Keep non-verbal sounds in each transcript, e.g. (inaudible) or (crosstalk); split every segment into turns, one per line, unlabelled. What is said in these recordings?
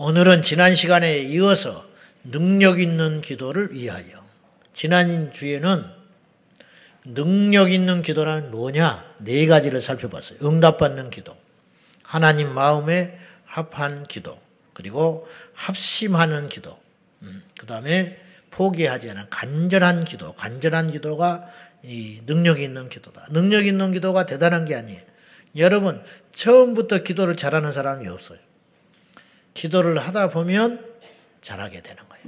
오늘은 지난 시간에 이어서 능력 있는 기도를 위하여. 지난 주에는 능력 있는 기도란 뭐냐? 네 가지를 살펴봤어요. 응답받는 기도, 하나님 마음에 합한 기도, 그리고 합심하는 기도, 음, 그 다음에 포기하지 않은 간절한 기도, 간절한 기도가 이 능력 있는 기도다. 능력 있는 기도가 대단한 게 아니에요. 여러분, 처음부터 기도를 잘하는 사람이 없어요. 기도를 하다 보면 잘하게 되는 거예요.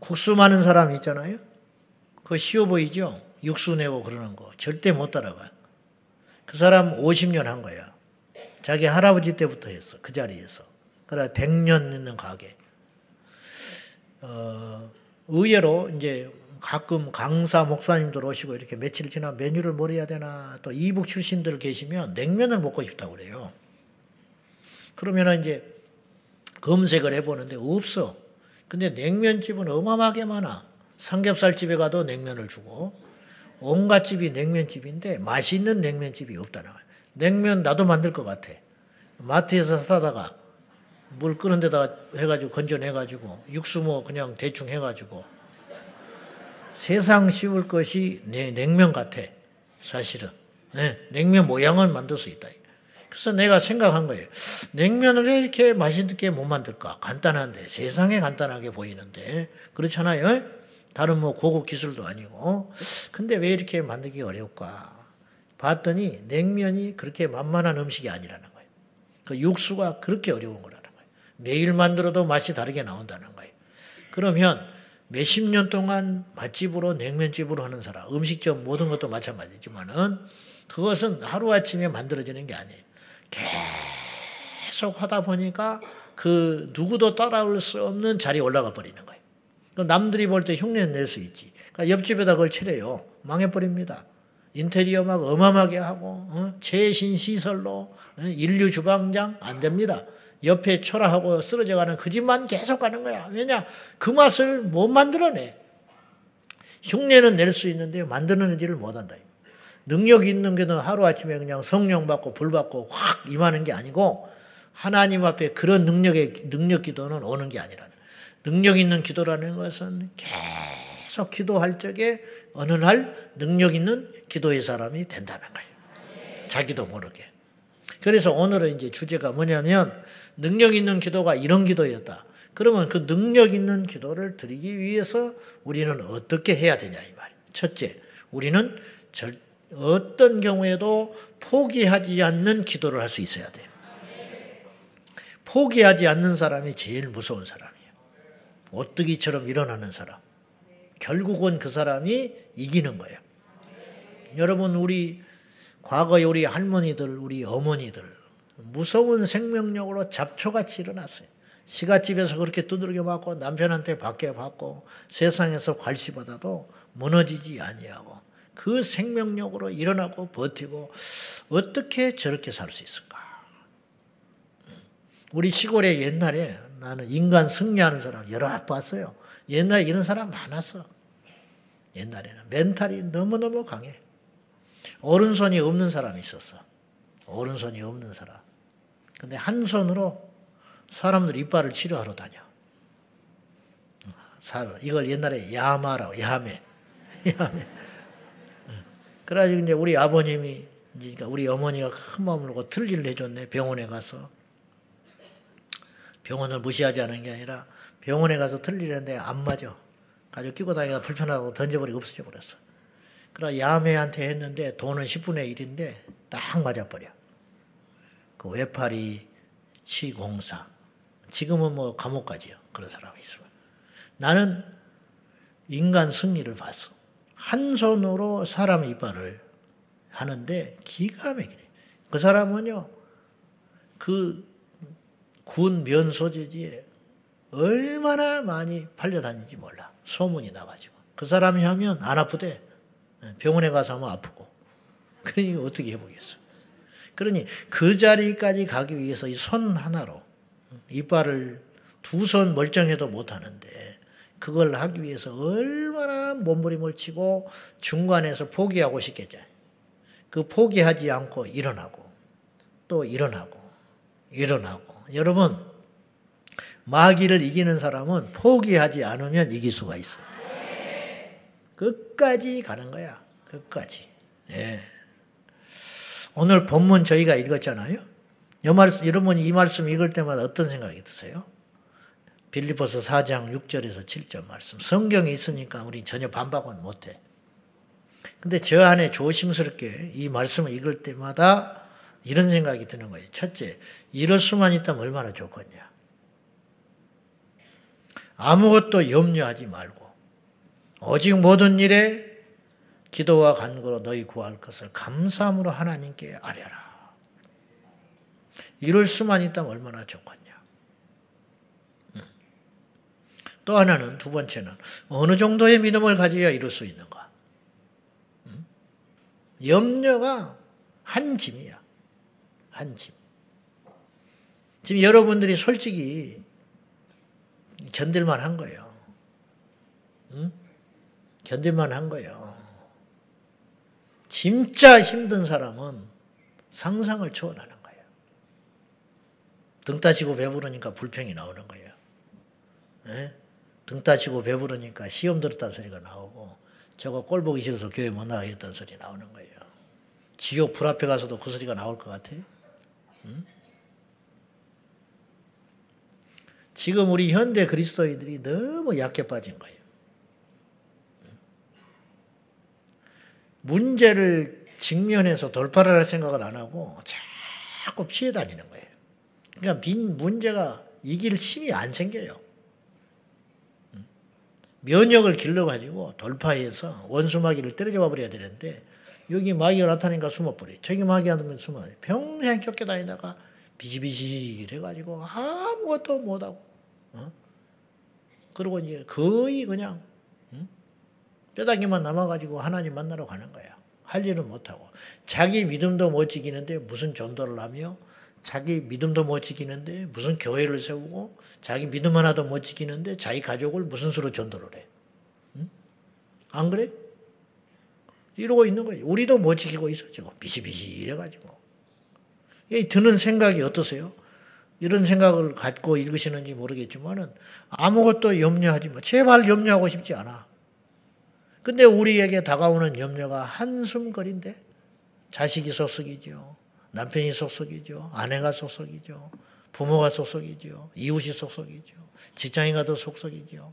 국수 많은 사람 있잖아요. 그거 쉬워 보이죠? 육수 내고 그러는 거. 절대 못 따라가요. 그 사람 50년 한 거야. 자기 할아버지 때부터 했어. 그 자리에서. 그래 100년 있는 가게. 어, 의외로 이제 가끔 강사 목사님들 오시고 이렇게 며칠 지나 메뉴를 뭘 해야 되나 또 이북 출신들 계시면 냉면을 먹고 싶다고 그래요. 그러면 이제 검색을 해보는데 없어. 근데 냉면집은 어마어마하게 많아. 삼겹살 집에 가도 냉면을 주고 온갖 집이 냉면집인데 맛있는 냉면집이 없다는 거야. 냉면 나도 만들 것 같아. 마트에서 사다가 물 끄는 데다가 해가지고 건져내가지고 육수 뭐 그냥 대충 해가지고 세상 쉬울 것이 내 냉면 같아. 사실은. 네, 냉면 모양은 만들 수 있다. 그래서 내가 생각한 거예요. 냉면을 왜 이렇게 맛있게 못 만들까? 간단한데, 세상에 간단하게 보이는데. 그렇잖아요? 다른 뭐 고급 기술도 아니고. 근데 왜 이렇게 만들기 어려울까? 봤더니 냉면이 그렇게 만만한 음식이 아니라는 거예요. 그 육수가 그렇게 어려운 거라는 거예요. 매일 만들어도 맛이 다르게 나온다는 거예요. 그러면 몇십 년 동안 맛집으로 냉면집으로 하는 사람, 음식점 모든 것도 마찬가지지만은 그것은 하루아침에 만들어지는 게 아니에요. 계속 하다 보니까 그 누구도 따라올 수 없는 자리에 올라가 버리는 거예요. 남들이 볼 때 흉내 낼 수 있지. 그러니까 옆집에다 그걸 칠해요. 망해버립니다. 인테리어 막 어마어마하게 하고, 어? 최신 시설로, 어? 인류 주방장 안 됩니다. 옆에 초라하고 쓰러져가는 그 집만 계속 가는 거야. 왜냐? 그 맛을 못 만들어내. 흉내는 낼 수 있는데 만드는지를 못한다. 능력 있는 게는 하루아침에 그냥 성령 받고 불 받고 확 임하는 게 아니고 하나님 앞에 그런 능력의 능력 기도는 오는 게 아니라 능력 있는 기도라는 것은 계속 기도할 적에 어느 날 능력 있는 기도의 사람이 된다는 거예요. 자기도 모르게. 그래서 오늘은 이제 주제가 뭐냐면 능력 있는 기도가 이런 기도였다. 그러면 그 능력 있는 기도를 드리기 위해서 우리는 어떻게 해야 되냐 이 말이에요. 첫째, 우리는 절, 어떤 경우에도 포기하지 않는 기도를 할 수 있어야 돼요. 포기하지 않는 사람이 제일 무서운 사람이에요. 오뜨기처럼 일어나는 사람. 결국은 그 사람이 이기는 거예요. 여러분, 우리 과거에 우리 할머니들, 우리 어머니들, 무서운 생명력으로 잡초같이 일어났어요. 시가집에서 그렇게 두들겨 맞고 남편한테 밖에 받고 세상에서 괄시받아도 무너지지 아니하고 그 생명력으로 일어나고 버티고 어떻게 저렇게 살 수 있을까? 우리 시골에 옛날에 나는 인간 승리하는 사람 여러 봤어요. 옛날에 이런 사람 많았어. 옛날에는 멘탈이 너무너무 강해. 오른손이 없는 사람이 있었어. 오른손이 없는 사람. 근데 한 손으로 사람들 이빨을 치료하러 다녀. 이걸 옛날에 야마라고, 야매. (laughs) 야매. 그래가지고 이제 우리 아버님이, 그러니까 우리 어머니가 큰 마음을 먹고 틀리를 해줬네. 병원에 가서. 병원을 무시하지 않은 게 아니라 병원에 가서 틀리를 했는데 안 맞아. 가지고 끼고 다니기가 불편하고 던져버리고 없어져 버렸어. 그래 야매한테 했는데 돈은 10분의 1인데 딱 맞아버려. 그 외파리 치공사. 지금은 뭐 감옥 가지요. 그런 사람이 있으면. 나는 인간 승리를 봤어. 한 손으로 사람 이빨을 하는데 기가 막히네. 그 사람은요, 그 군 면 소재지에 얼마나 많이 팔려다니는지 몰라. 소문이 나가지고. 그 사람이 하면 안 아프대. 병원에 가서 하면 아프고. 그러니 어떻게 해보겠어. 그러니 그 자리까지 가기 위해서 이 손 하나로 이빨을 두 손 멀쩡해도 못하는데 그걸 하기 위해서 얼마나 몸부림을 치고 중간에서 포기하고 싶겠죠. 그 포기하지 않고 일어나고 또 일어나고 일어나고 여러분, 마귀를 이기는 사람은 포기하지 않으면 이길 수가 있어요. 끝까지 가는 거야. 끝까지. 예. 오늘 본문 저희가 읽었잖아요. 여러분 이 말씀 읽을 때마다 어떤 생각이 드세요? 빌리포스 4장 6절에서 7절 말씀. 성경이 있으니까 우리 전혀 반박은 못해. 근데 저 안에 조심스럽게 이 말씀을 읽을 때마다 이런 생각이 드는 거예요. 첫째, 이럴 수만 있다면 얼마나 좋겠냐. 아무것도 염려하지 말고, 오직 모든 일에 기도와 간구로 너희 구할 것을 감사함으로 하나님께 아뢰라. 이럴 수만 있다면 얼마나 좋겠냐. 음. 또 하나는 두 번째는 어느 정도의 믿음을 가져야 이룰 수 있는가. 음. 염려가 한 짐이야. 한 짐. 지금 여러분들이 솔직히 견딜만 한 거예요. 응? 견딜만 한 거예요. 진짜 힘든 사람은 상상을 초월하는 거예요. 등 따시고 배부르니까 불평이 나오는 거예요. 네? 등 따시고 배부르니까 시험 들었다는 소리가 나오고 저거 꼴 보기 싫어서 교회 못 나가겠다는 소리 나오는 거예요. 지옥 불 앞에 가서도 그 소리가 나올 것 같아요. 응? 지금 우리 현대 그리스도인들이 너무 약해 빠진 거예요. 문제를 직면해서 돌파를 할 생각을 안 하고 자꾸 피해 다니는 거예요. 그러니까 빈 문제가 이길 힘이 안 생겨요. 면역을 길러가지고 돌파해서 원수 마귀를 때려잡아 버려야 되는데 여기 마귀가 나타나니까 숨어버려. 저기 마귀 하면 숨어. 평생 쫓겨다니다가 비실비실해가지고 아무것도 못하고. 어? 그리고 이제 거의 그냥 뼈다귀만 남아가지고 하나님 만나러 가는 거야. 할 일은 못하고. 자기 믿음도 못 지키는데 무슨 전도를 하며 자기 믿음도 못 지키는데 무슨 교회를 세우고 자기 믿음 하나도 못 지키는데 자기 가족을 무슨 수로 전도를 해. 응? 안 그래? 이러고 있는 거예요. 우리도 못 지키고 있어, 지금. 비시비시 이래가지고. 이 드는 생각이 어떠세요? 이런 생각을 갖고 읽으시는지 모르겠지만은 아무것도 염려하지 마. 제발 염려하고 싶지 않아. 근데 우리에게 다가오는 염려가 한숨거리인데 자식이 속속이죠. 남편이 속속이죠. 아내가 속속이죠. 부모가 속속이죠. 이웃이 속속이죠. 직장인 가도 속속이죠.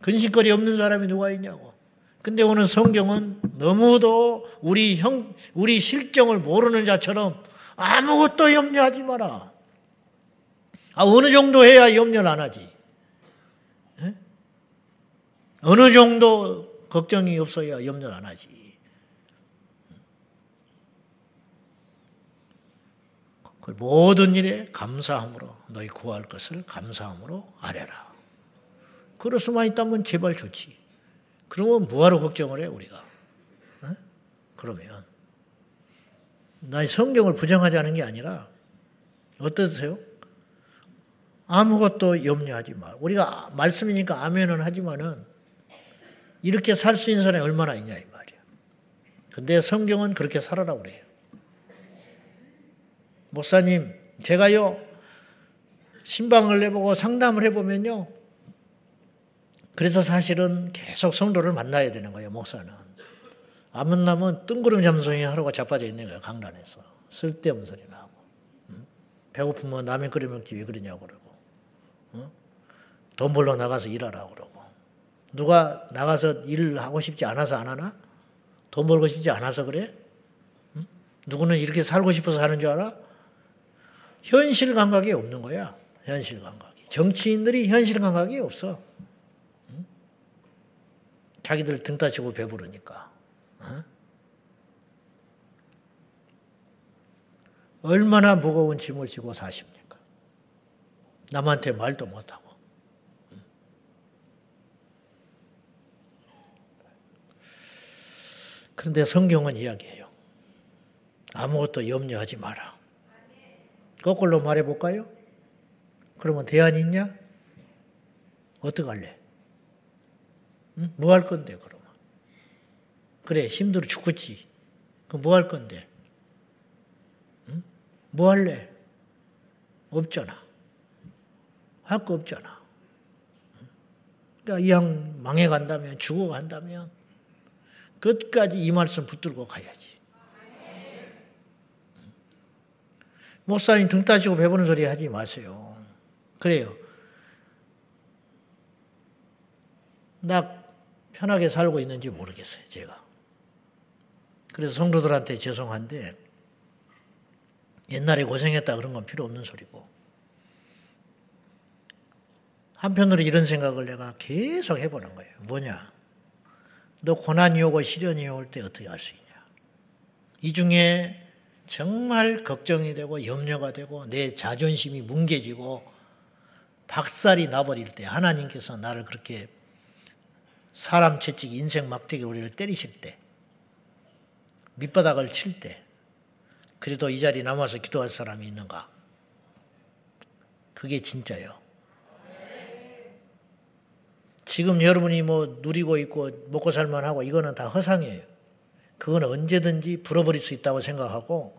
근심거리 없는 사람이 누가 있냐고. 근데 오늘 성경은 너무도 우리 형, 우리 실정을 모르는 자처럼 아무것도 염려하지 마라. 아, 어느 정도 해야 염려를 안 하지? 에? 어느 정도 걱정이 없어야 염려를 안 하지. 그 모든 일에 감사함으로 너희 구할 것을 감사함으로 아뢰라. 그럴 수만 있다면 제발 좋지. 그러면 뭐하러 걱정을 해 우리가? 어? 그러면 나의 성경을 부정하지 게 아니라 어떠세요? 아무것도 염려하지 마. 우리가 말씀이니까 아멘은 하지만은 이렇게 살 수 있는 사람이 얼마나 있냐 이 말이야. 근데 성경은 그렇게 살아라 그래요. 목사님, 제가요 신방을 해보고 상담을 해보면요. 그래서 사실은 계속 성도를 만나야 되는 거예요, 목사는. 안 만나면 뜬구름 잠송이 하루가 자빠져 있는 거예요, 강단에서. 쓸데없는 소리 나고. 배고프면 라면 끓여 먹지 왜 그러냐고 그러고. 돈 벌러 나가서 일하라 그러고. 누가 나가서 일을 하고 싶지 않아서 안 하나? 돈 벌고 싶지 않아서 그래? 응? 누구는 이렇게 살고 싶어서 사는 줄 알아? 현실 감각이 없는 거야. 현실 감각이. 정치인들이 현실 감각이 없어. 응? 자기들 등 따지고 배부르니까. 응? 얼마나 무거운 짐을 지고 사십니까? 남한테 말도 못하고. 그런데 성경은 이야기해요. 아무것도 염려하지 마라. 거꾸로 말해볼까요? 그러면 대안이 있냐? 어떡할래? 응? 뭐할 건데, 그러면? 그래, 힘들어 죽겠지. 그럼 뭐 할 건데? 응? 뭐 할래? 없잖아. 할 거 없잖아. 그러니까 이왕 망해간다면 죽어간다면 끝까지 이 말씀 붙들고 가야지. 목사님 등 따지고 배부는 소리 하지 마세요. 그래요. 나 편하게 살고 있는지 모르겠어요, 제가. 그래서 성도들한테 죄송한데 옛날에 고생했다 그런 건 필요 없는 소리고 한편으로 이런 생각을 내가 계속 해보는 거예요. 뭐냐? 너 고난이 오고 시련이 올 때 어떻게 할 수 있냐? 이 중에 정말 걱정이 되고 염려가 되고 내 자존심이 뭉개지고 박살이 나버릴 때 하나님께서 나를 그렇게 사람 채찍 인생 막대기 우리를 때리실 때 밑바닥을 칠 때 그래도 이 자리에 남아서 기도할 사람이 있는가? 그게 진짜요. 지금 여러분이 뭐 누리고 있고 먹고 살만하고 이거는 다 허상이에요. 그건 언제든지 불어버릴 수 있다고 생각하고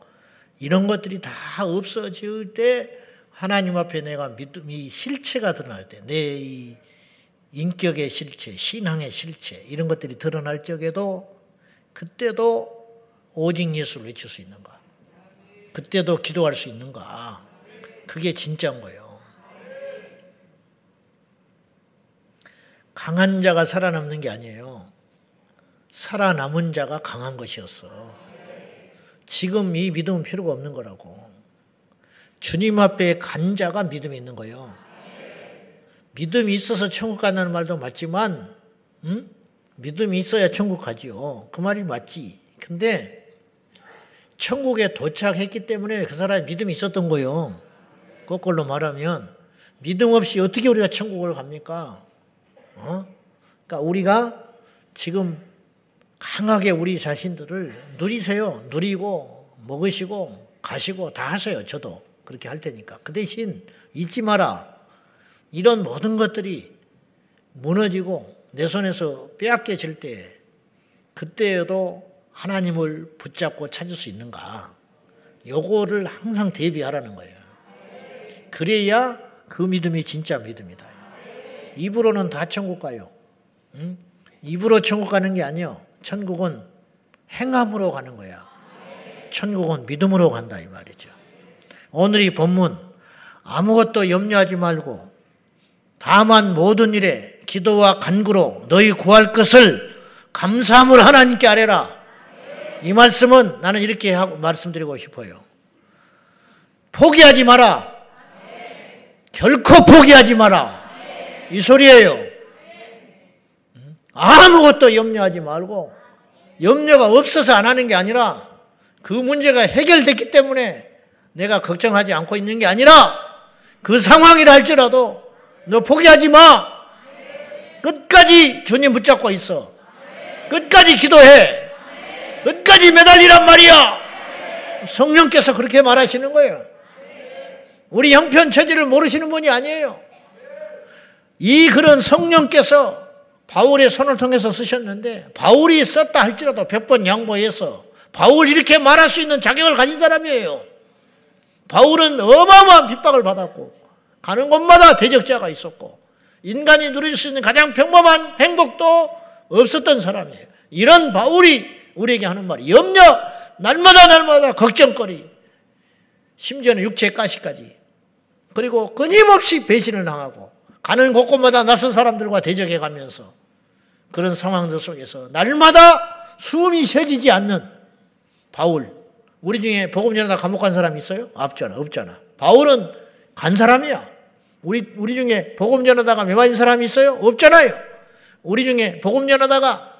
이런 것들이 다 없어질 때 하나님 앞에 내가 믿음이 실체가 드러날 때 내 인격의 실체, 신앙의 실체 이런 것들이 드러날 적에도 그때도 오직 예수를 외칠 수 있는가? 그때도 기도할 수 있는가? 그게 진짜인 거예요. 강한 자가 살아남는 게 아니에요. 살아남은 자가 강한 것이었어. 지금 이 믿음은 필요가 없는 거라고. 주님 앞에 간 자가 믿음이 있는 거예요. 믿음이 있어서 천국 간다는 말도 맞지만, 음? 믿음이 있어야 천국 가지요. 그 말이 맞지. 근데 천국에 도착했기 때문에 그 사람이 믿음이 있었던 거예요. 거꾸로 말하면 믿음 없이 어떻게 우리가 천국을 갑니까? 어? 그러니까 우리가 지금 강하게 우리 자신들을 누리세요. 누리고 먹으시고 가시고 다 하세요. 저도 그렇게 할 테니까. 그 대신 잊지 마라. 이런 모든 것들이 무너지고 내 손에서 빼앗겨질 때 그때에도 하나님을 붙잡고 찾을 수 있는가? 요거를 항상 대비하라는 거예요. 그래야 그 믿음이 진짜 믿음이다. 입으로는 다 천국 가요. 응? 입으로 천국 가는 게 아니요. 천국은 행함으로 가는 거야. 천국은 믿음으로 간다 이 말이죠. 오늘 이 본문 아무것도 염려하지 말고 다만 모든 일에 기도와 간구로 너희 구할 것을 감사함을 하나님께 아뢰라. 이 말씀은 나는 이렇게 하고 말씀드리고 싶어요. 포기하지 마라. 결코 포기하지 마라. 이 소리예요. 아무것도 염려하지 말고 염려가 없어서 안 하는 게 아니라 그 문제가 해결됐기 때문에 내가 걱정하지 않고 있는 게 아니라 그 상황이라 할지라도 너 포기하지 마. 끝까지 주님 붙잡고 있어. 끝까지 기도해. 끝까지 매달리란 말이야. 성령께서 그렇게 말하시는 거예요. 우리 형편 처지를 모르시는 분이 아니에요. 이 글은 성령께서 바울의 손을 통해서 쓰셨는데 바울이 썼다 할지라도 백 번 양보해서 바울 이렇게 말할 수 있는 자격을 가진 사람이에요. 바울은 어마어마한 핍박을 받았고 가는 곳마다 대적자가 있었고 인간이 누릴 수 있는 가장 평범한 행복도 없었던 사람이에요. 이런 바울이 우리에게 하는 말이 염려 날마다 날마다 걱정거리 심지어는 육체 가시까지 그리고 끊임없이 배신을 당하고 가는 곳곳마다 낯선 사람들과 대적해 가면서 그런 상황들 속에서 날마다 숨이 쉬어지지 않는 바울 우리 중에 복음 전하다 감옥 간 사람 있어요? 없잖아 없잖아 바울은 간 사람이야 우리 우리 중에 복음 전하다가 매 맞은 사람이 있어요? 없잖아요 우리 중에 복음 전하다가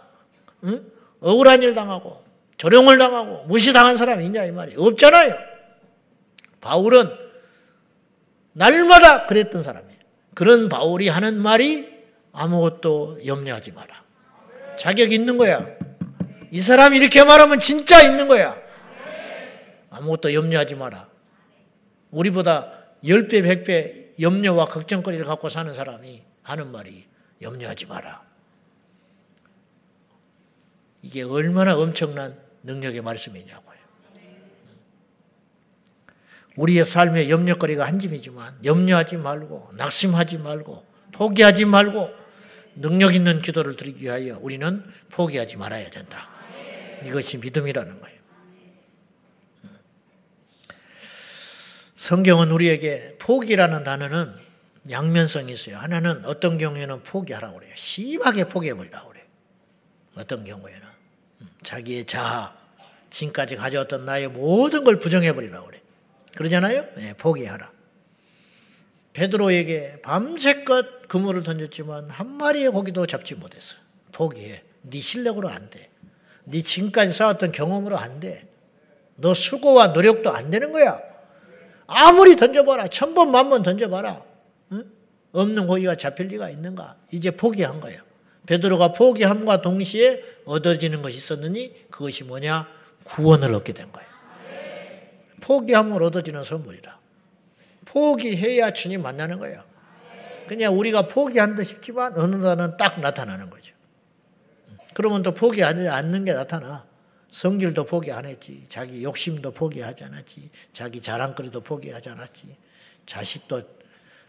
응? 억울한 일 당하고 조롱을 당하고 무시당한 사람이 있냐 이 말이 없잖아요. 바울은 날마다 그랬던 사람이에요. 그런 바울이 하는 말이 아무것도 염려하지 마라. 자격 있는 거야. 이 사람이 이렇게 말하면 진짜 있는 거야. 아무것도 염려하지 마라. 우리보다 10배, 100배 염려와 걱정거리를 갖고 사는 사람이 하는 말이 염려하지 마라. 이게 얼마나 엄청난 능력의 말씀이냐고요. 우리의 삶의 염려거리가 한 짐이지만 염려하지 말고 낙심하지 말고 포기하지 말고 능력 있는 기도를 드리기 위하여 우리는 포기하지 말아야 된다. 이것이 믿음이라는 거예요. 성경은 우리에게 포기라는 단어는 양면성이 있어요. 하나는 어떤 경우에는 포기하라고 그래요. 심하게 포기해버리라고 그래요. 어떤 경우에는. 음, 자기의 자아, 지금까지 가져왔던 나의 모든 걸 부정해버리라고 그래요. 그러잖아요? 네, 포기하라. 베드로에게 밤새껏 그물을 던졌지만 한 마리의 고기도 잡지 못했어. 포기해. 네 실력으로 안 돼. 네 지금까지 쌓았던 경험으로 안 돼. 너 수고와 노력도 안 되는 거야. 아무리 던져봐라. 천 번, 만 번 던져봐라. 응? 없는 고기가 잡힐 리가 있는가? 이제 포기한 거예요. 베드로가 포기함과 동시에 얻어지는 것이 있었느니 그것이 뭐냐? 구원을 얻게 된 거예요. 포기함을 얻어지는 선물이라. 포기해야 주님 만나는 거예요. 그냥 우리가 포기한 듯 싶지만 어느 날은 딱 나타나는 거죠. 그러면 또 포기하지 않는 게 나타나. 성질도 포기 안 했지. 자기 욕심도 포기하지 않았지. 자기 자랑거리도 포기하지 않았지. 자식도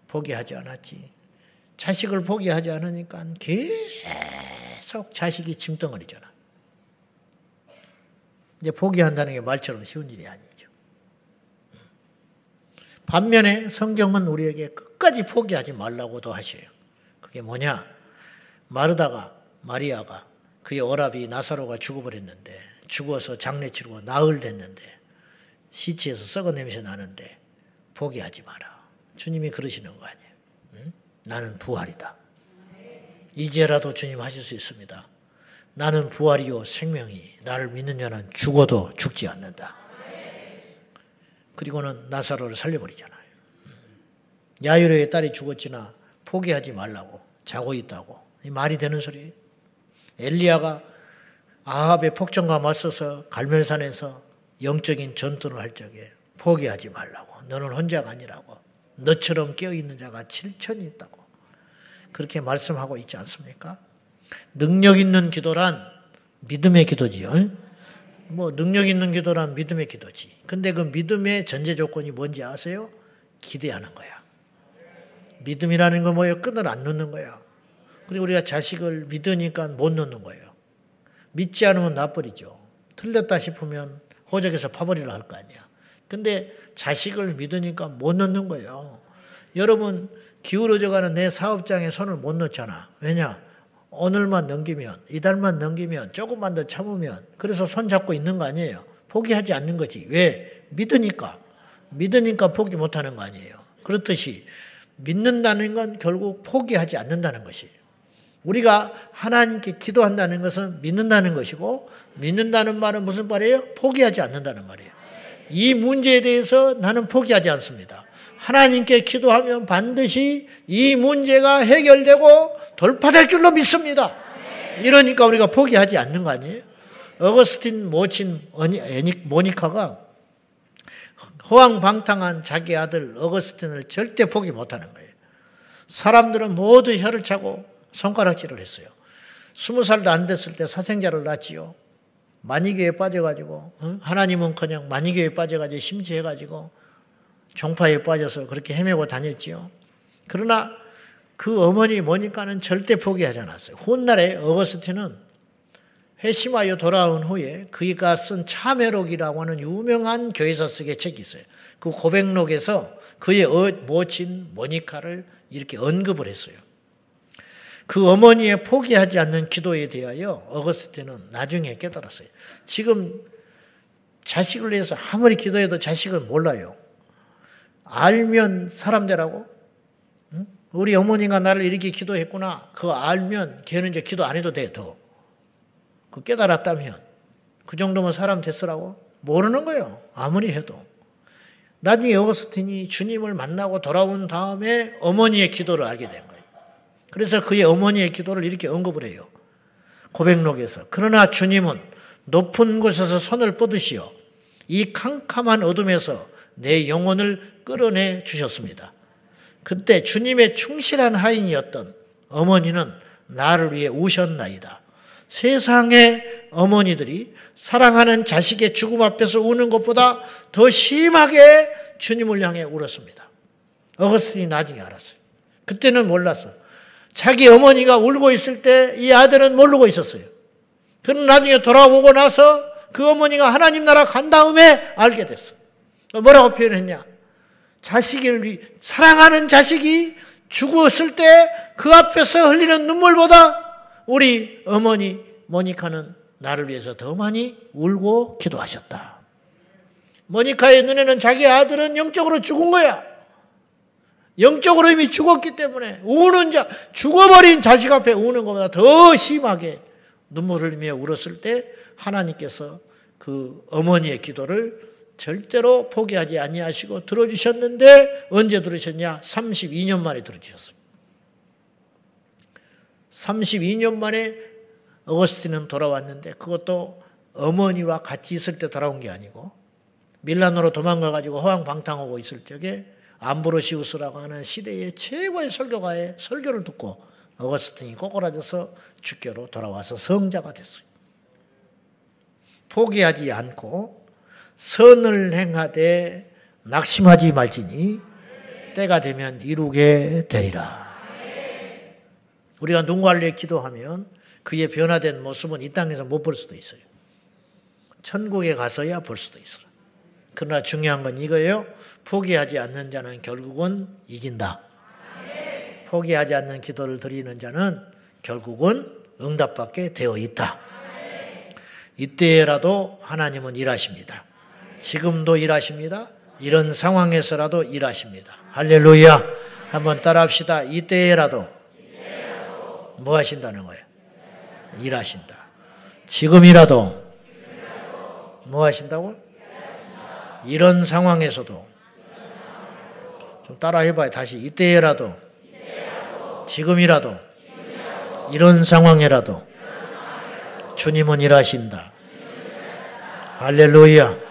포기하지 않았지. 자식을 포기하지 않으니까 계속 자식이 짐덩어리잖아. 이제 포기한다는 게 말처럼 쉬운 일이 아니죠. 반면에 성경은 우리에게 끝까지 포기하지 말라고도 하셔요. 그게 뭐냐? 마르다가 마리아가 그의 어랍이 나사로가 죽어버렸는데 죽어서 장례 치르고 나흘 됐는데 시체에서 썩은 냄새 나는데 포기하지 마라. 주님이 그러시는 거 아니에요. 응? 나는 부활이다. 이제라도 주님 하실 수 있습니다. 나는 부활이요 생명이 나를 믿는 자는 죽어도 죽지 않는다. 그리고는 나사로를 살려버리잖아요. 야유로의 딸이 죽었지나 포기하지 말라고 자고 있다고 이 말이 되는 소리예요. 엘리야가 아합의 폭정과 맞서서 갈멜산에서 영적인 전투를 할 적에 포기하지 말라고 너는 혼자가 아니라고 너처럼 깨어있는 자가 7천이 있다고 그렇게 말씀하고 있지 않습니까? 능력 있는 기도란 믿음의 기도지요. 뭐 능력 있는 기도란 믿음의 기도지. 근데 그 믿음의 전제 조건이 뭔지 아세요? 기대하는 거야. 믿음이라는 건 뭐예요? 끈을 안 놓는 거야. 그리고 우리가 자식을 믿으니까 못 놓는 거예요. 믿지 않으면 놔버리죠. 틀렸다 싶으면 호적에서 파버리라 할거 아니야. 근데 자식을 믿으니까 못 놓는 거예요. 여러분 기울어져 가는 내 사업장에 손을 못 놓잖아. 왜냐? 오늘만 넘기면, 이달만 넘기면, 조금만 더 참으면, 그래서 손 잡고 있는 거 아니에요. 포기하지 않는 거지. 왜? 믿으니까. 믿으니까 포기 못 하는 거 아니에요. 그렇듯이 믿는다는 건 결국 포기하지 않는다는 것이에요. 우리가 하나님께 기도한다는 것은 믿는다는 것이고, 믿는다는 말은 무슨 말이에요? 포기하지 않는다는 말이에요. 이 문제에 대해서 나는 포기하지 않습니다. 하나님께 기도하면 반드시 이 문제가 해결되고 돌파될 줄로 믿습니다. 이러니까 우리가 포기하지 않는 거 아니에요? 어거스틴 모친 모니카가 허황방탕한 자기 아들 어거스틴을 절대 포기 못하는 거예요. 사람들은 모두 혀를 차고 손가락질을 했어요. 스무 살도 안 됐을 때 사생자를 낳지요. 만이교에 빠져가지고 하나님은 그냥 만이교에 빠져가지고 심지해가지고 종파에 빠져서 그렇게 헤매고 다녔지요. 그러나 그 어머니 모니까는 절대 포기하지 않았어요. 훗날에 어거스틴은 회심하여 돌아온 후에 그가 쓴 참회록이라고 하는 유명한 교회사 쓰기의 책이 있어요. 그 고백록에서 그의 어, 모친 모니카를 이렇게 언급을 했어요. 그 어머니의 포기하지 않는 기도에 대하여 어거스틴은 나중에 깨달았어요. 지금 자식을 위해서 아무리 기도해도 자식을 몰라요. 알면 사람 되라고? 우리 어머니가 나를 이렇게 기도했구나. 그거 알면 걔는 이제 기도 안 해도 돼, 더. 그 깨달았다면. 그 정도면 사람 됐으라고? 모르는 거예요. 아무리 해도. 나중에 어거스틴이 주님을 만나고 돌아온 다음에 어머니의 기도를 알게 된 거예요. 그래서 그의 어머니의 기도를 이렇게 언급을 해요. 고백록에서. 그러나 주님은 높은 곳에서 손을 뻗으시어 이 캄캄한 어둠에서 내 영혼을 끌어내 주셨습니다. 그때 주님의 충실한 하인이었던 어머니는 나를 위해 우셨나이다. 세상의 어머니들이 사랑하는 자식의 죽음 앞에서 우는 것보다 더 심하게 주님을 향해 울었습니다. 어거스틴이 나중에 알았어요. 그때는 몰랐어. 자기 어머니가 울고 있을 때 이 아들은 모르고 있었어요. 그는 나중에 돌아오고 나서 그 어머니가 하나님 나라 간 다음에 알게 됐어. 뭐라고 표현했냐? 자식을 위, 사랑하는 자식이 죽었을 때 그 앞에서 흘리는 눈물보다 우리 어머니 모니카는 나를 위해서 더 많이 울고 기도하셨다. 모니카의 눈에는 자기 아들은 영적으로 죽은 거야. 영적으로 이미 죽었기 때문에 우는 자, 죽어버린 자식 앞에 우는 것보다 더 심하게 눈물 흘리며 울었을 때 하나님께서 그 어머니의 기도를 절대로 포기하지 아니하시고 들어주셨는데 언제 들으셨냐? 32년 만에 들어주셨습니다. 32년 만에 어거스틴은 돌아왔는데 그것도 어머니와 같이 있을 때 돌아온 게 아니고 밀라노로 도망가 가지고 허황방탕하고 있을 적에 암브로시우스라고 하는 시대의 최고의 설교가의 설교를 듣고 어거스틴이 꼬꾸라져서 주교로 돌아와서 성자가 됐어요. 포기하지 않고 선을 행하되 낙심하지 말지니 때가 되면 이루게 되리라. 우리가 누군가를 기도하면 그의 변화된 모습은 이 땅에서 못 볼 수도 있어요. 천국에 가서야 볼 수도 있어요. 그러나 중요한 건 이거예요. 포기하지 않는 자는 결국은 이긴다. 포기하지 않는 기도를 드리는 자는 결국은 응답받게 되어 있다. 이때라도 하나님은 일하십니다. 지금도 일하십니다. 이런 상황에서라도 일하십니다. 할렐루야. 한번 따라합시다. 이때라도 뭐 하신다는 거예요? 일하신다. 지금이라도 뭐 하신다고? 이런 상황에서도 좀 따라 해봐요. 다시 이때라도 지금이라도 이런 상황에라도 주님은 일하신다. 할렐루야.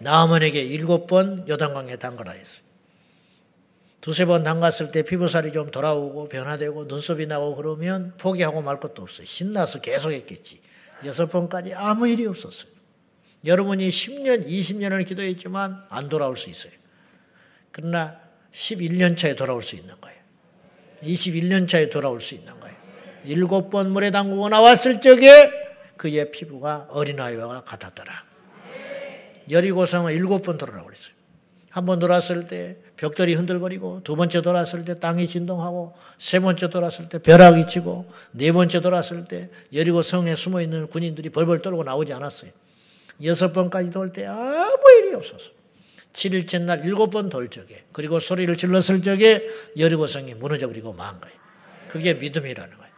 나아만에게 일곱 번 요단강에 담가라 했어요. 두세 번 담갔을 때 피부살이 좀 돌아오고 변화되고 눈썹이 나고 그러면 포기하고 말 것도 없어요. 신나서 계속 했겠지. 여섯 번까지 아무 일이 없었어요. 여러분이 10년, 20년을 기도했지만 안 돌아올 수 있어요. 그러나 11년 차에 돌아올 수 있는 거예요. 21년 차에 돌아올 수 있는 거예요. 일곱 번 물에 담그고 나왔을 적에 그의 피부가 어린아이와 같았더라. 여리고성을 일곱 번 돌아라고 그랬어요. 한 번 돌았을 때 벽돌이 흔들거리고 두 번째 돌았을 때 땅이 진동하고 세 번째 돌았을 때 벼락이 치고 네 번째 돌았을 때 여리고 성에 숨어 있는 군인들이 벌벌 떨고 나오지 않았어요. 여섯 번까지 돌 때 아무 일이 없었어. 7일째 날 일곱 번 돌 적에 그리고 소리를 질렀을 적에 여리고 성이 무너져 버리고 망한 거예요. 그게 믿음이라는 거예요.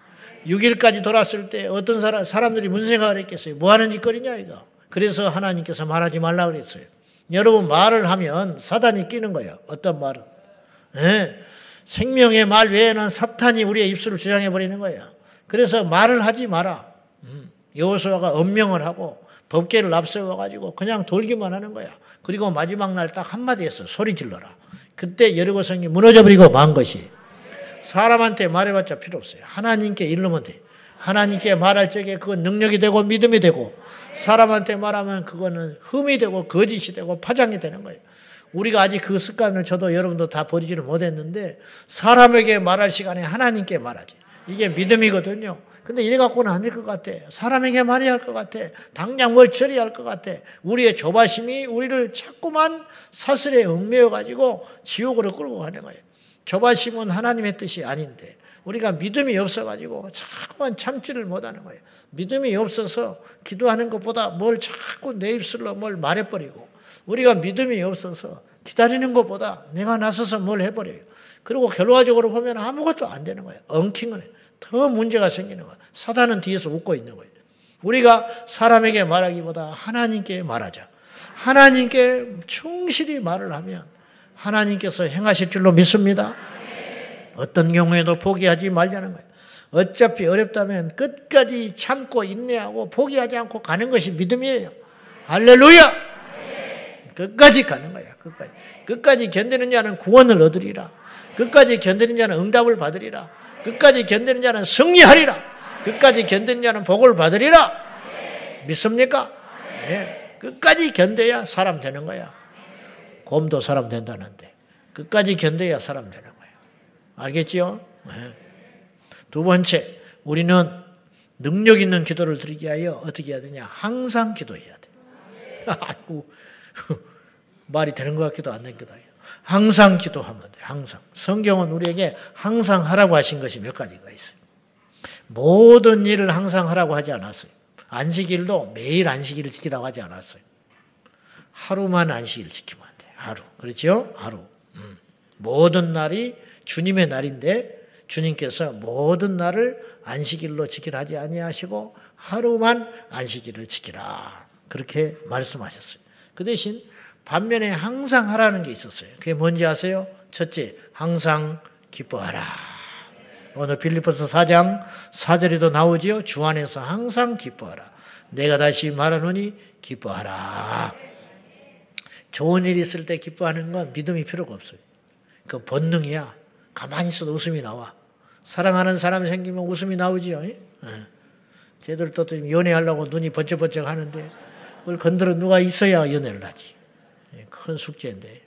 6일까지 돌았을 때 어떤 사람, 사람들이 무슨 생각을 했겠어요? 뭐 하는 짓거리냐 이거. 그래서 하나님께서 말하지 말라 그랬어요. 여러분 말을 하면 사단이 끼는 거예요. 어떤 말은. 네. 생명의 말 외에는 사탄이 우리의 입술을 주장해 버리는 거예요. 그래서 말을 하지 마라. 음. 여호수아가 엄명을 하고 법계를 앞세워 가지고 그냥 돌기만 하는 거야. 그리고 마지막 날 딱 한마디 했어. 소리 질러라. 그때 여리고성이 무너져 버리고 만 것이. 사람한테 말해봤자 필요 없어요. 하나님께 이르면 돼. 하나님께 말할 적에 그건 능력이 되고 믿음이 되고 사람한테 말하면 그거는 흠이 되고 거짓이 되고 파장이 되는 거예요. 우리가 아직 그 습관을 저도 여러분도 다 버리지를 못했는데 사람에게 말할 시간에 하나님께 말하지. 이게 믿음이거든요. 근데 이래 갖고는 안 될 것 같아. 사람에게 말해야 할 것 같아. 당장 뭘 처리할 것 같아. 우리의 조바심이 우리를 자꾸만 사슬에 얽매여 가지고 지옥으로 끌고 가는 거예요. 조바심은 하나님의 뜻이 아닌데 우리가 믿음이 없어가지고 자꾸만 참지를 못하는 거예요. 믿음이 없어서 기도하는 것보다 뭘 자꾸 내 입술로 뭘 말해버리고 우리가 믿음이 없어서 기다리는 것보다 내가 나서서 뭘 해버려요. 그리고 결과적으로 보면 아무것도 안 되는 거예요. 엉킨 거더 문제가 생기는 거예요. 사단은 뒤에서 웃고 있는 거예요. 우리가 사람에게 말하기보다 하나님께 말하자. 하나님께 충실히 말을 하면 하나님께서 행하실 줄로 믿습니다. 어떤 경우에도 포기하지 말자는 거예요. 어차피 어렵다면 끝까지 참고 인내하고 포기하지 않고 가는 것이 믿음이에요. 할렐루야! 끝까지 가는 거야. 끝까지. 끝까지 견디는 자는 구원을 얻으리라. 끝까지 견디는 자는 응답을 받으리라. 끝까지 견디는 자는 승리하리라. 끝까지 견디는 자는 복을 받으리라. 믿습니까? 네. 끝까지 견뎌야 사람 되는 거야. 곰도 사람 된다는데 끝까지 견뎌야 사람 되는 거예요. 알겠지요? 네. 두 번째, 우리는 능력 있는 기도를 드리기 위하여 어떻게 해야 되냐? 항상 기도해야 돼. (laughs) 아이고, (laughs) 말이 되는 것 같기도 안 되는 아니에요. 항상 기도하면 돼. 항상. 성경은 우리에게 항상 하라고 하신 것이 몇 가지가 있어요. 모든 일을 항상 하라고 하지 않았어요. 안식일도 매일 안식일을 지키라고 하지 않았어요. 하루만 안식일을 지키면 안 돼. 하루. 그렇죠? 하루. 음. 모든 날이 주님의 날인데 주님께서 모든 날을 안식일로 지키라 하지 아니하시고 하루만 안식일을 지키라. 그렇게 말씀하셨어요. 그 대신 반면에 항상 하라는 게 있었어요. 그게 뭔지 아세요? 첫째, 항상 기뻐하라. 오늘 빌리포스 4장 4절에도 나오지요. 주 안에서 항상 기뻐하라. 내가 다시 말하노니 기뻐하라. 좋은 일 있을 때 기뻐하는 건 믿음이 필요가 없어요. 그 본능이야. 가만히 있어도 웃음이 나와. 사랑하는 사람이 생기면 웃음이 나오지요. 예? 쟤들 또 연애하려고 눈이 번쩍번쩍 하는데 그걸 건드려 누가 있어야 연애를 하지. 예, 큰 숙제인데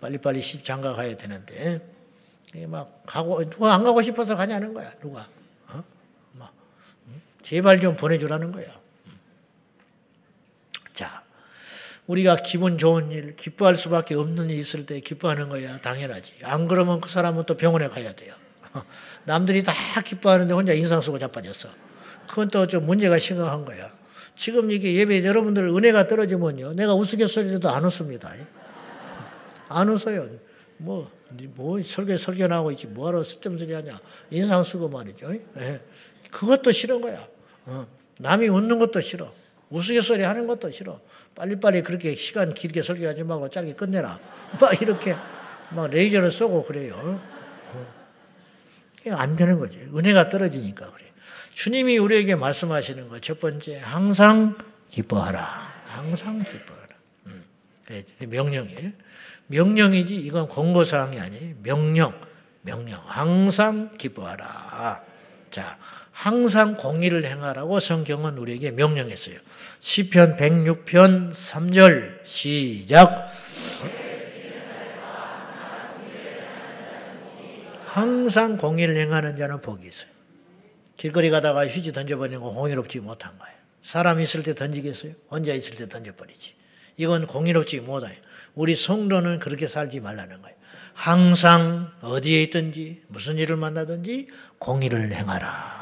빨리빨리 시 장가 가야 되는데 막 가고 누가 안 가고 싶어서 가냐는 거야 누가 어? 막 제발 좀 보내주라는 거야. 자 우리가 기분 좋은 일 기뻐할 수밖에 없는 일 있을 때 기뻐하는 거야 당연하지. 안 그러면 그 사람은 또 병원에 가야 돼요. (laughs) 남들이 다 기뻐하는데 혼자 인상 쓰고 자빠졌어. 그건 또 좀 문제가 심각한 거야. 지금 이게 예배 여러분들 은혜가 떨어지면요. 내가 우스갯소리도 안 웃습니다. 안 웃어요. 뭐, 뭐 설교 설교 나오고 있지. 뭐하러 쓸데없는 소리 하냐. 인상 쓰고 말이죠. 예. 그것도 싫은 거야. 어. 남이 웃는 것도 싫어. 우스갯소리 하는 것도 싫어. 빨리빨리 그렇게 시간 길게 설교하지 말고 짧게 끝내라. (laughs) 막 이렇게 막 레이저를 쏘고 그래요. 어. 안 되는 거지. 은혜가 떨어지니까 그래. 주님이 우리에게 말씀하시는 거 첫 번째 항상 기뻐하라. 항상 기뻐하라. 음. 명령이에요. 명령이지 이건 권고 사항이 아니에요. 명령. 명령. 항상 기뻐하라. 자, 항상 공의를 행하라고 성경은 우리에게 명령했어요. 시편 106편 3절 시작. 항상 공의를 행하는 자는 복이 있어요. 길거리 가다가 휴지 던져버리는 건 공의롭지 못한 거예요. 사람 있을 때 던지겠어요? 혼자 있을 때 던져버리지. 이건 공의롭지 못해요. 우리 성도는 그렇게 살지 말라는 거예요. 항상 어디에 있든지 무슨 일을 만나든지 공의를 행하라.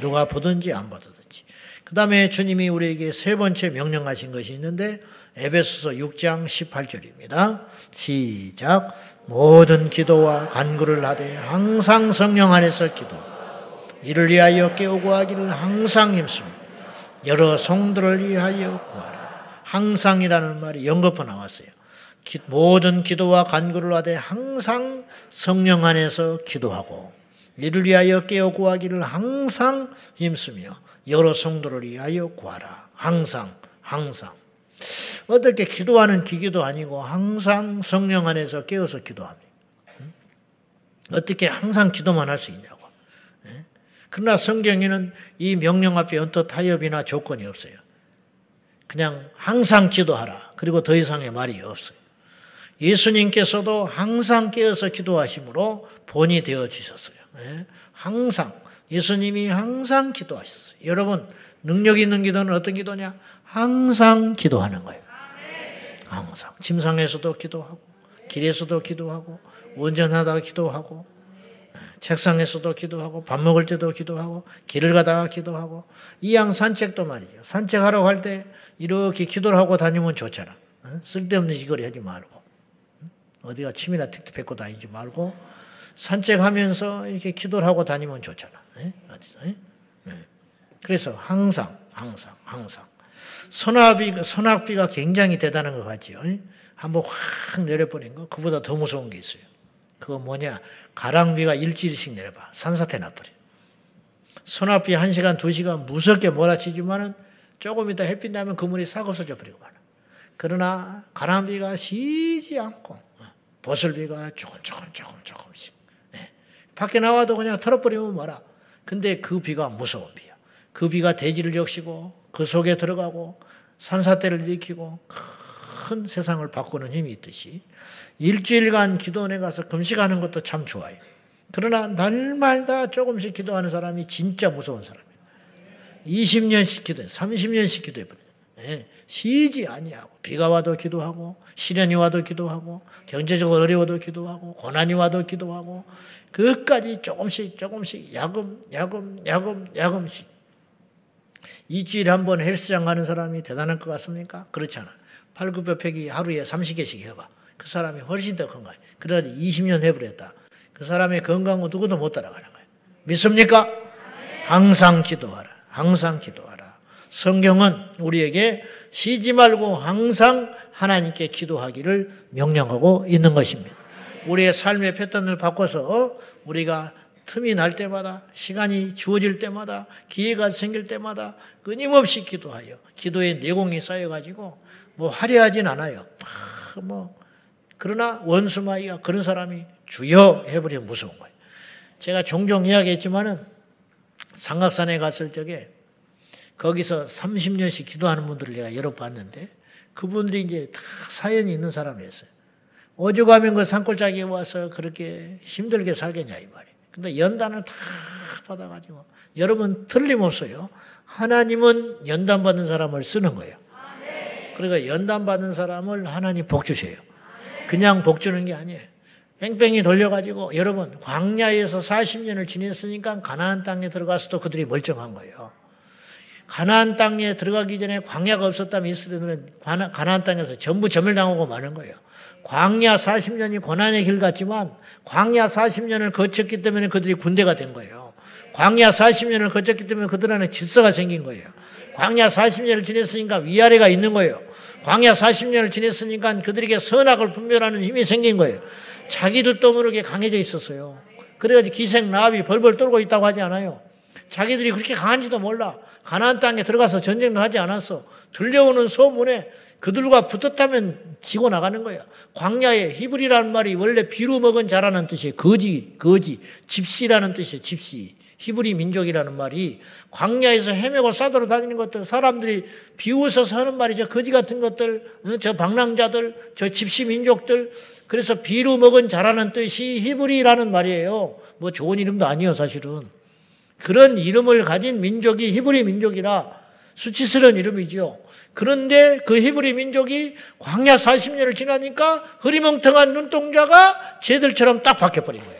누가 보든지 안 보든지. 그 다음에 주님이 우리에게 세 번째 명령하신 것이 있는데 에베소서 6장 18절입니다. 시작. 모든 기도와 간구를 하되 항상 성령 안에서 기도. 이를 위하여 깨우고 하기를 항상 힘쓰며 여러 성들을 위하여 구하라. 항상이라는 말이 연거푸 나왔어요. 모든 기도와 간구를 하되 항상 성령 안에서 기도하고 이를 위하여 깨어 구하기를 항상 힘쓰며 여러 성도를 위하여 구하라. 항상, 항상. 어떻게 기도하는 기기도 아니고 항상 성령 안에서 깨어서 기도합니다. 어떻게 항상 기도만 할 수 있냐고. 그러나 성경에는 이 명령 앞에 어떤 타협이나 조건이 없어요. 그냥 항상 기도하라. 그리고 더 이상의 말이 없어요. 예수님께서도 항상 깨어서 기도하심으로 본이 되어 주셨어요. 항상 예수님이 항상 기도하셨어요. 여러분 능력 있는 기도는 어떤 기도냐? 항상 기도하는 거예요. 항상 침상에서도 기도하고 길에서도 기도하고 운전하다가 기도하고 책상에서도 기도하고 밥 먹을 때도 기도하고 길을 가다가 기도하고 이양 산책도 말이에요. 산책하러 갈 때 이렇게 기도를 하고 다니면 좋잖아. 쓸데없는 짓거리 하지 말고 어디가 침이나 틱틱 뱉고 다니지 말고 산책하면서 이렇게 기도를 하고 다니면 좋잖아. 어디서? 그래서 항상 항상 항상 선악비가 선악비가 굉장히 대단한 것 같지요. 한번 확 내려버린 거 그보다 더 무서운 게 있어요. 그거 뭐냐? 가랑비가 일주일씩 내려봐. 산사태 나버려. 소나비 한 시간, 두 시간 무섭게 몰아치지만은 조금 이따 햇빛 나면 그물이 싹 없어져 버리고 말아. 그러나 가랑비가 쉬지 않고 어, 보슬비가 조금 조금 조금 조금씩 네. 밖에 나와도 그냥 털어버리면 뭐라. 근데 그 비가 무서운 비야. 그 비가 대지를 적시고 그 속에 들어가고 산사태를 일으키고 큰 세상을 바꾸는 힘이 있듯이 일주일간 기도원에 가서 금식하는 것도 참 좋아요. 그러나 날마다 조금씩 기도하는 사람이 진짜 무서운 사람이에요. 20년씩 기도해, 30년씩 기도해버려요. 예, 쉬지 아니하고 비가 와도 기도하고 시련이 와도 기도하고 경제적으로 어려워도 기도하고 고난이 와도 기도하고 그것까지 조금씩 조금씩 야금 야금 야금 야금씩 일주일에 한 번 헬스장 가는 사람이 대단할 것 같습니까? 그렇지 않아. 팔굽혀펴기 하루에 30개씩 해봐. 그 사람이 훨씬 더 건강해. 그래가지고 20년 해버렸다. 그 사람의 건강은 누구도 못 따라가는 거예요. 믿습니까? 항상 기도하라. 항상 기도하라. 성경은 우리에게 쉬지 말고 항상 하나님께 기도하기를 명령하고 있는 것입니다. 우리의 삶의 패턴을 바꿔서 우리가 틈이 날 때마다 시간이 주어질 때마다 기회가 생길 때마다 끊임없이 기도하여 기도의 내공이 쌓여가지고 뭐 화려하진 않아요. 뭐 그러나 원수마이가 그런 사람이 주여 해버리면 무서운 거예요. 제가 종종 이야기했지만은 상각산에 갔을 적에 거기서 30년씩 기도하는 분들을 제가 여러 봤는데 그분들이 이제 다 사연이 있는 사람이었어요. 오죽하면 그 산골짜기에 와서 그렇게 힘들게 살겠냐 이 말이에요. 근데 연단을 다 받아가지고 여러분 틀림없어요. 하나님은 연단 받는 사람을 쓰는 거예요. 그러니까 연단 받는 사람을 하나님 복 주세요. 그냥 복 주는 게 아니에요. 뺑뺑이 돌려가지고 여러분 광야에서 40년을 지냈으니까 가나안 땅에 들어가서도 그들이 멀쩡한 거예요. 가나안 땅에 들어가기 전에 광야가 없었다면 이스라엘은 가나안 땅에서 전부 점멸당하고 마는 거예요. 광야 40년이 고난의 길 같지만 광야 40년을 거쳤기 때문에 그들이 군대가 된 거예요. 광야 40년을 거쳤기 때문에 그들 안에 질서가 생긴 거예요. 광야 40년을 지냈으니까 위아래가 있는 거예요. 광야 40년을 지냈으니까 그들에게 선악을 분별하는 힘이 생긴 거예요. 자기들도 모르게 강해져 있었어요. 그래가지고 기생 나합이 벌벌 떨고 있다고 하지 않아요. 자기들이 그렇게 강한지도 몰라. 가나안 땅에 들어가서 전쟁도 하지 않았어. 들려오는 소문에 그들과 붙었다면 지고 나가는 거야. 광야에 히브리라는 말이 원래 비루 먹은 자라는 뜻이에요. 거지, 거지. 집시라는 뜻이에요. 집시. 히브리 민족이라는 말이 광야에서 헤매고 싸돌아 다니는 것들, 사람들이 비웃어서 하는 말이죠. 거지 같은 것들, 어, 저 방랑자들, 저 집시 민족들. 그래서 비루 먹은 자라는 뜻이 히브리라는 말이에요. 뭐 좋은 이름도 아니에요, 사실은. 그런 이름을 가진 민족이 히브리 민족이라 수치스러운 이름이죠. 그런데 그 히브리 민족이 광야 40년을 지나니까 흐리멍텅한 눈동자가 쟤들처럼 딱 바뀌어버린 거예요.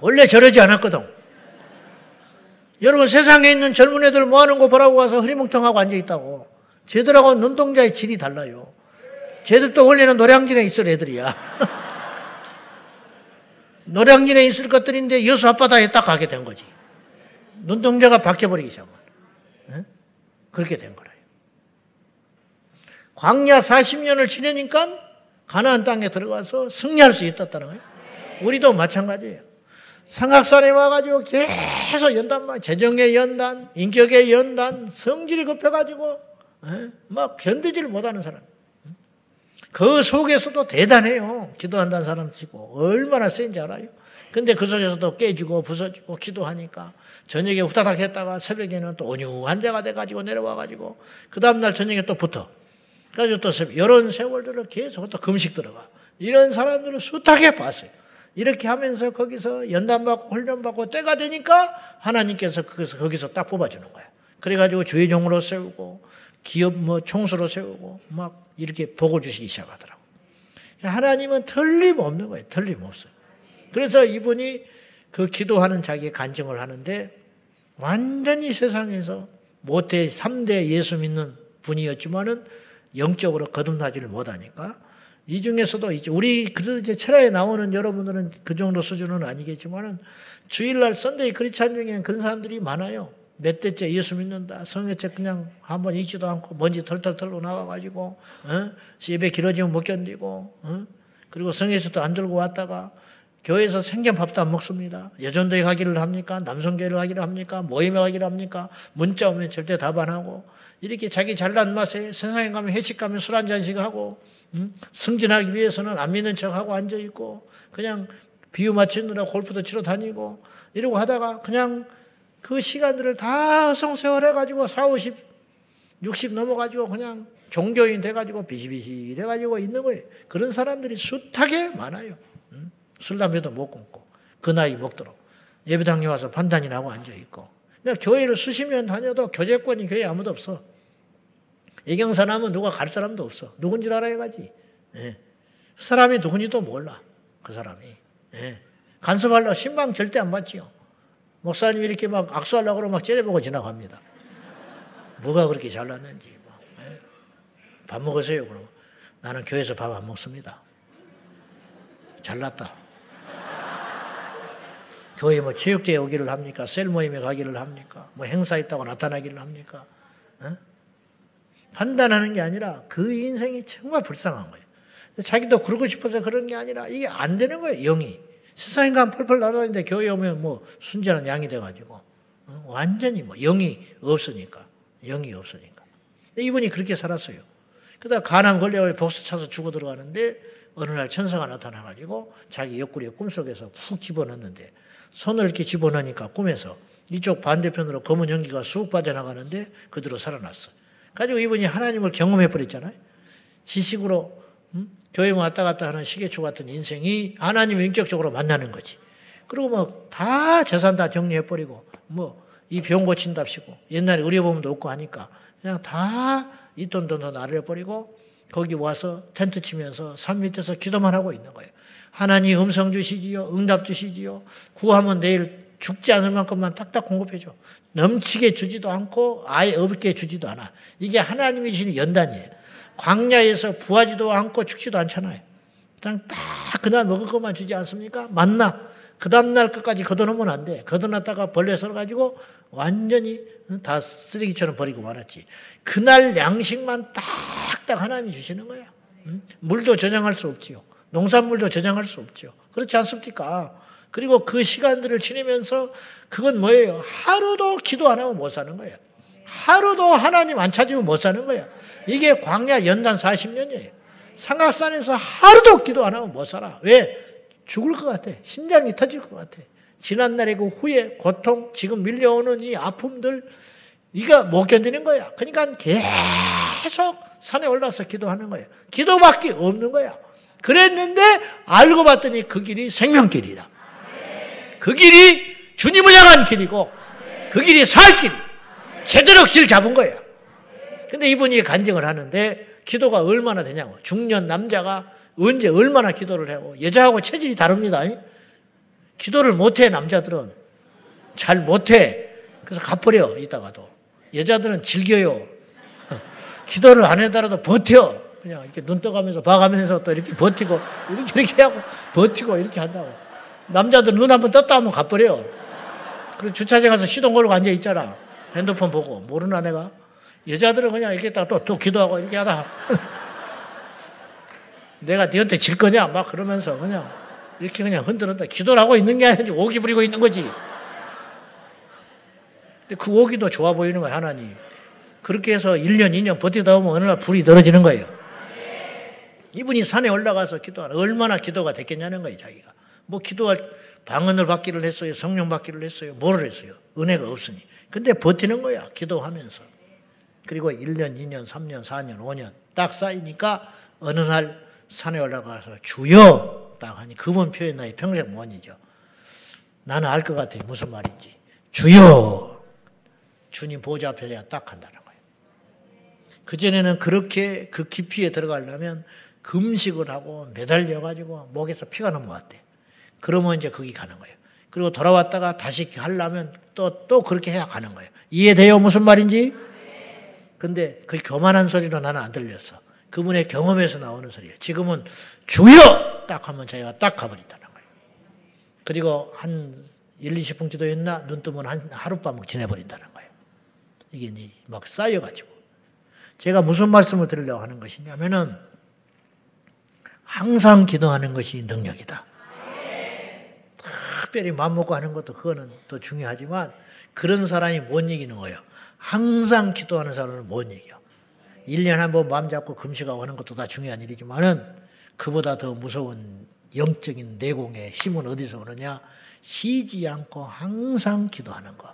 원래 저러지 않았거든. 여러분 세상에 있는 젊은 애들 뭐 하는 거 보라고 가서 흐리멍텅하고 앉아있다고. 쟤들하고 눈동자의 질이 달라요. 쟤들도 원래는 노량진에 있을 애들이야. (laughs) 노량진에 있을 것들인데 여수 앞바다에 딱 가게 된 거지. 눈동자가 바뀌어버리기 시작한 그렇게 된 거예요. 광야 40년을 지내니까 가나안 땅에 들어가서 승리할 수 있었다는 거예요. 우리도 마찬가지예요. 상악산에 와가지고 계속 연단, 재정의 연단, 인격의 연단, 성질이 급해가지고 예? 막 견디지를 못하는 사람. 그 속에서도 대단해요. 기도한다는 사람 치고 얼마나 센지 알아요. 근데 그 속에서도 깨지고 부서지고 기도하니까 저녁에 후다닥 했다가 새벽에는 또 온유한 자가 돼가지고 내려와가지고 그 다음날 저녁에 또 붙어. 그래가지고 또 새벽, 이런 세월들을 계속 또 금식 들어가. 이런 사람들을 숱하게 봤어요. 이렇게 하면서 거기서 연단받고 훈련받고 때가 되니까 하나님께서 거기서, 거기서 딱 뽑아주는 거야. 그래가지고 주의 종으로 세우고 기업 뭐 총수로 세우고 막 이렇게 복을 주시기 시작하더라고. 하나님은 틀림없는 거예요. 틀림없어요. 그래서 이분이 그 기도하는 자기의 간증을 하는데 완전히 세상에서 모태 3대 예수 믿는 분이었지만은 영적으로 거듭나지를 못하니까 이 중에서도 이제 우리 그래도 이제 철야에 나오는 여러분들은 그 정도 수준은 아니겠지만은 주일날 Sunday Christian 중에는 그런 사람들이 많아요. 몇 대째 예수 믿는다. 성경책 그냥 한번 읽지도 않고 먼지 털털 털고 나와가지고 어? 예배 길어지면 못 견디고 어? 그리고 성경책도 안 들고 왔다가 교회에서 생전밥도 안 먹습니다. 여전도에 가기를 합니까? 남성교회를 가기를 합니까? 모임에 가기를 합니까? 문자 오면 절대 답 안 하고 이렇게 자기 잘난 맛에 세상에 가면 회식 가면 술 한 잔씩 하고 음? 승진하기 위해서는 안 믿는 척하고 앉아 있고 그냥 비유 맞추느라 골프도 치러 다니고 이러고 하다가 그냥 그 시간들을 다 성세월 해가지고 4, 50 60 넘어가지고 그냥 종교인 돼가지고 비시비시 돼가지고 있는 거예요. 그런 사람들이 숱하게 많아요. 술, 담배도 못 끊고 그 나이 먹도록 예배당에 와서 판단이나 하고 앉아있고 그냥 교회를 수십 년 다녀도 교제권이 교회에 아무도 없어. 예경사 나면 누가 갈 사람도 없어. 누군지 알아야 가지. 예. 그 사람이 누군지도 몰라. 그 사람이. 예. 간섭하려고 신방 절대 안 받지요. 목사님 이렇게 막 악수하려고 그러면 막 째려보고 지나갑니다. 뭐가 그렇게 잘났는지. 예. 밥 먹으세요. 그러면 나는 교회에서 밥 안 먹습니다. 잘났다. 교회 뭐 체육대회 오기를 합니까? 셀 모임에 가기를 합니까? 뭐 행사 있다고 나타나기를 합니까? 어? 판단하는 게 아니라 그 인생이 정말 불쌍한 거예요. 자기도 그러고 싶어서 그런 게 아니라 이게 안 되는 거예요, 영이. 세상인간 펄펄 날아다니는데 교회 오면 뭐 순전한 양이 돼가지고 어? 완전히 뭐 영이 없으니까 영이 없으니까. 이분이 그렇게 살았어요. 그러다 가난 걸려 복수 차서 죽어 들어가는데 어느 날 천사가 나타나가지고 자기 옆구리에 꿈속에서 푹 집어넣는데 손을 이렇게 집어넣으니까 꿈에서 이쪽 반대편으로 검은 연기가 쑥 빠져나가는데 그대로 살아났어. 가지고 이분이 하나님을 경험해 버렸잖아요. 지식으로 음? 교회 왔다 갔다 하는 시계추 같은 인생이 하나님을 인격적으로 만나는 거지. 그리고 뭐 다 재산 다 정리해 버리고 뭐 이 병 고친답시고 옛날에 의료보험도 없고 하니까 그냥 다 이 돈도 다 날려버리고 거기 와서 텐트 치면서 산 밑에서 기도만 하고 있는 거예요. 하나님 음성 주시지요. 응답 주시지요. 구하면 내일 죽지 않을 만큼만 딱딱 공급해줘. 넘치게 주지도 않고 아예 없게 주지도 않아. 이게 하나님이 주시는 연단이에요. 광야에서 부하지도 않고 죽지도 않잖아요. 그냥 딱 그날 먹을 것만 주지 않습니까? 맞나? 그 다음날 끝까지 걷어놓으면 안 돼. 걷어놨다가 벌레 썰어가지고 완전히 다 쓰레기처럼 버리고 말았지. 그날 양식만 딱딱 하나님이 주시는 거야. 물도 저장할 수 없지요. 농산물도 저장할 수 없죠. 그렇지 않습니까? 그리고 그 시간들을 지내면서 그건 뭐예요? 하루도 기도 안 하고 못 사는 거예요. 하루도 하나님 안 찾으면 못 사는 거예요. 이게 광야 연단 40년이에요. 삼각산에서 하루도 기도 안 하고 못 살아. 왜? 죽을 것 같아. 심장이 터질 것 같아. 지난날의 그 후회, 고통, 지금 밀려오는 이 아픔들, 이거 못 견디는 거야. 그러니까 계속 산에 올라서 기도하는 거예요. 기도밖에 없는 거야. 그랬는데 알고 봤더니 그 길이 생명길이다. 그 길이 주님을 향한 길이고 그 길이 살 길. 제대로 길 잡은 거예요. 근데 이분이 간증을 하는데 기도가 얼마나 되냐고. 중년 남자가 언제 얼마나 기도를 해요. 여자하고 체질이 다릅니다. 기도를 못해 남자들은. 잘 못해. 그래서 가버려 이따가도. 여자들은 즐겨요. (laughs) 기도를 안 해더라도 버텨. 그냥 이렇게 눈 떠가면서 봐가면서 또 이렇게 버티고 이렇게 이렇게 하고 버티고 이렇게 한다고. 남자들 눈 한번 떴다 하면 가버려. 그리고 주차장 가서 시동 걸고 앉아 있잖아. 핸드폰 보고 모르나 내가. 여자들은 그냥 이렇게 또, 또 기도하고 이렇게 하다. (laughs) 내가 너한테 질 거냐? 막 그러면서 그냥 이렇게 그냥 흔들었다. 기도를 하고 있는 게 아니지. 오기 부리고 있는 거지. 근데 그 오기도 좋아 보이는 거야, 하나님. 그렇게 해서 1년, 2년 버티다 보면 어느 날 불이 떨어지는 거예요. 이분이 산에 올라가서 기도하는 얼마나 기도가 됐겠냐는 거예요, 자기가. 뭐 기도할 방언을 받기를 했어요. 성령 받기를 했어요. 뭐를 했어요? 은혜가 없으니. 근데 버티는 거야, 기도하면서. 그리고 1년, 2년, 3년, 4년, 5년 딱 쌓이니까 어느 날 산에 올라가서 주여 딱 하니 그분 표현 나의 평생 무언이죠. 나는 알 것 같아. 무슨 말인지. 주여 주님 보좌 앞에 딱 한다는 거예요. 그전에는 그렇게 그 깊이에 들어가려면 금식을 하고 매달려가지고 목에서 피가 넘어왔대. 그러면 이제 거기 가는 거예요. 그리고 돌아왔다가 다시 하려면 또, 또 그렇게 해야 가는 거예요. 이해돼요? 무슨 말인지? 근데 그 교만한 소리로 나는 안 들렸어. 그분의 경험에서 나오는 소리예요. 지금은 주여! 딱 하면 자기가 딱 가버린다는 거예요. 그리고 한 1, 20분 기도했나? 눈 뜨면 한 하룻밤 지내버린다는 거예요. 이게 막 쌓여가지고. 제가 무슨 말씀을 드리려고 하는 것이냐면은 항상 기도하는 것이 능력이다. 특별히 마음 먹고 하는 것도 그거는 더 중요하지만 그런 사람이 못 이기는 거예요. 항상 기도하는 사람은 못 이겨. 1년 한 번 마음 잡고 금식하고 하는 것도 다 중요한 일이지만은 그보다 더 무서운 영적인 내공의 힘은 어디서 오느냐? 쉬지 않고 항상 기도하는 거.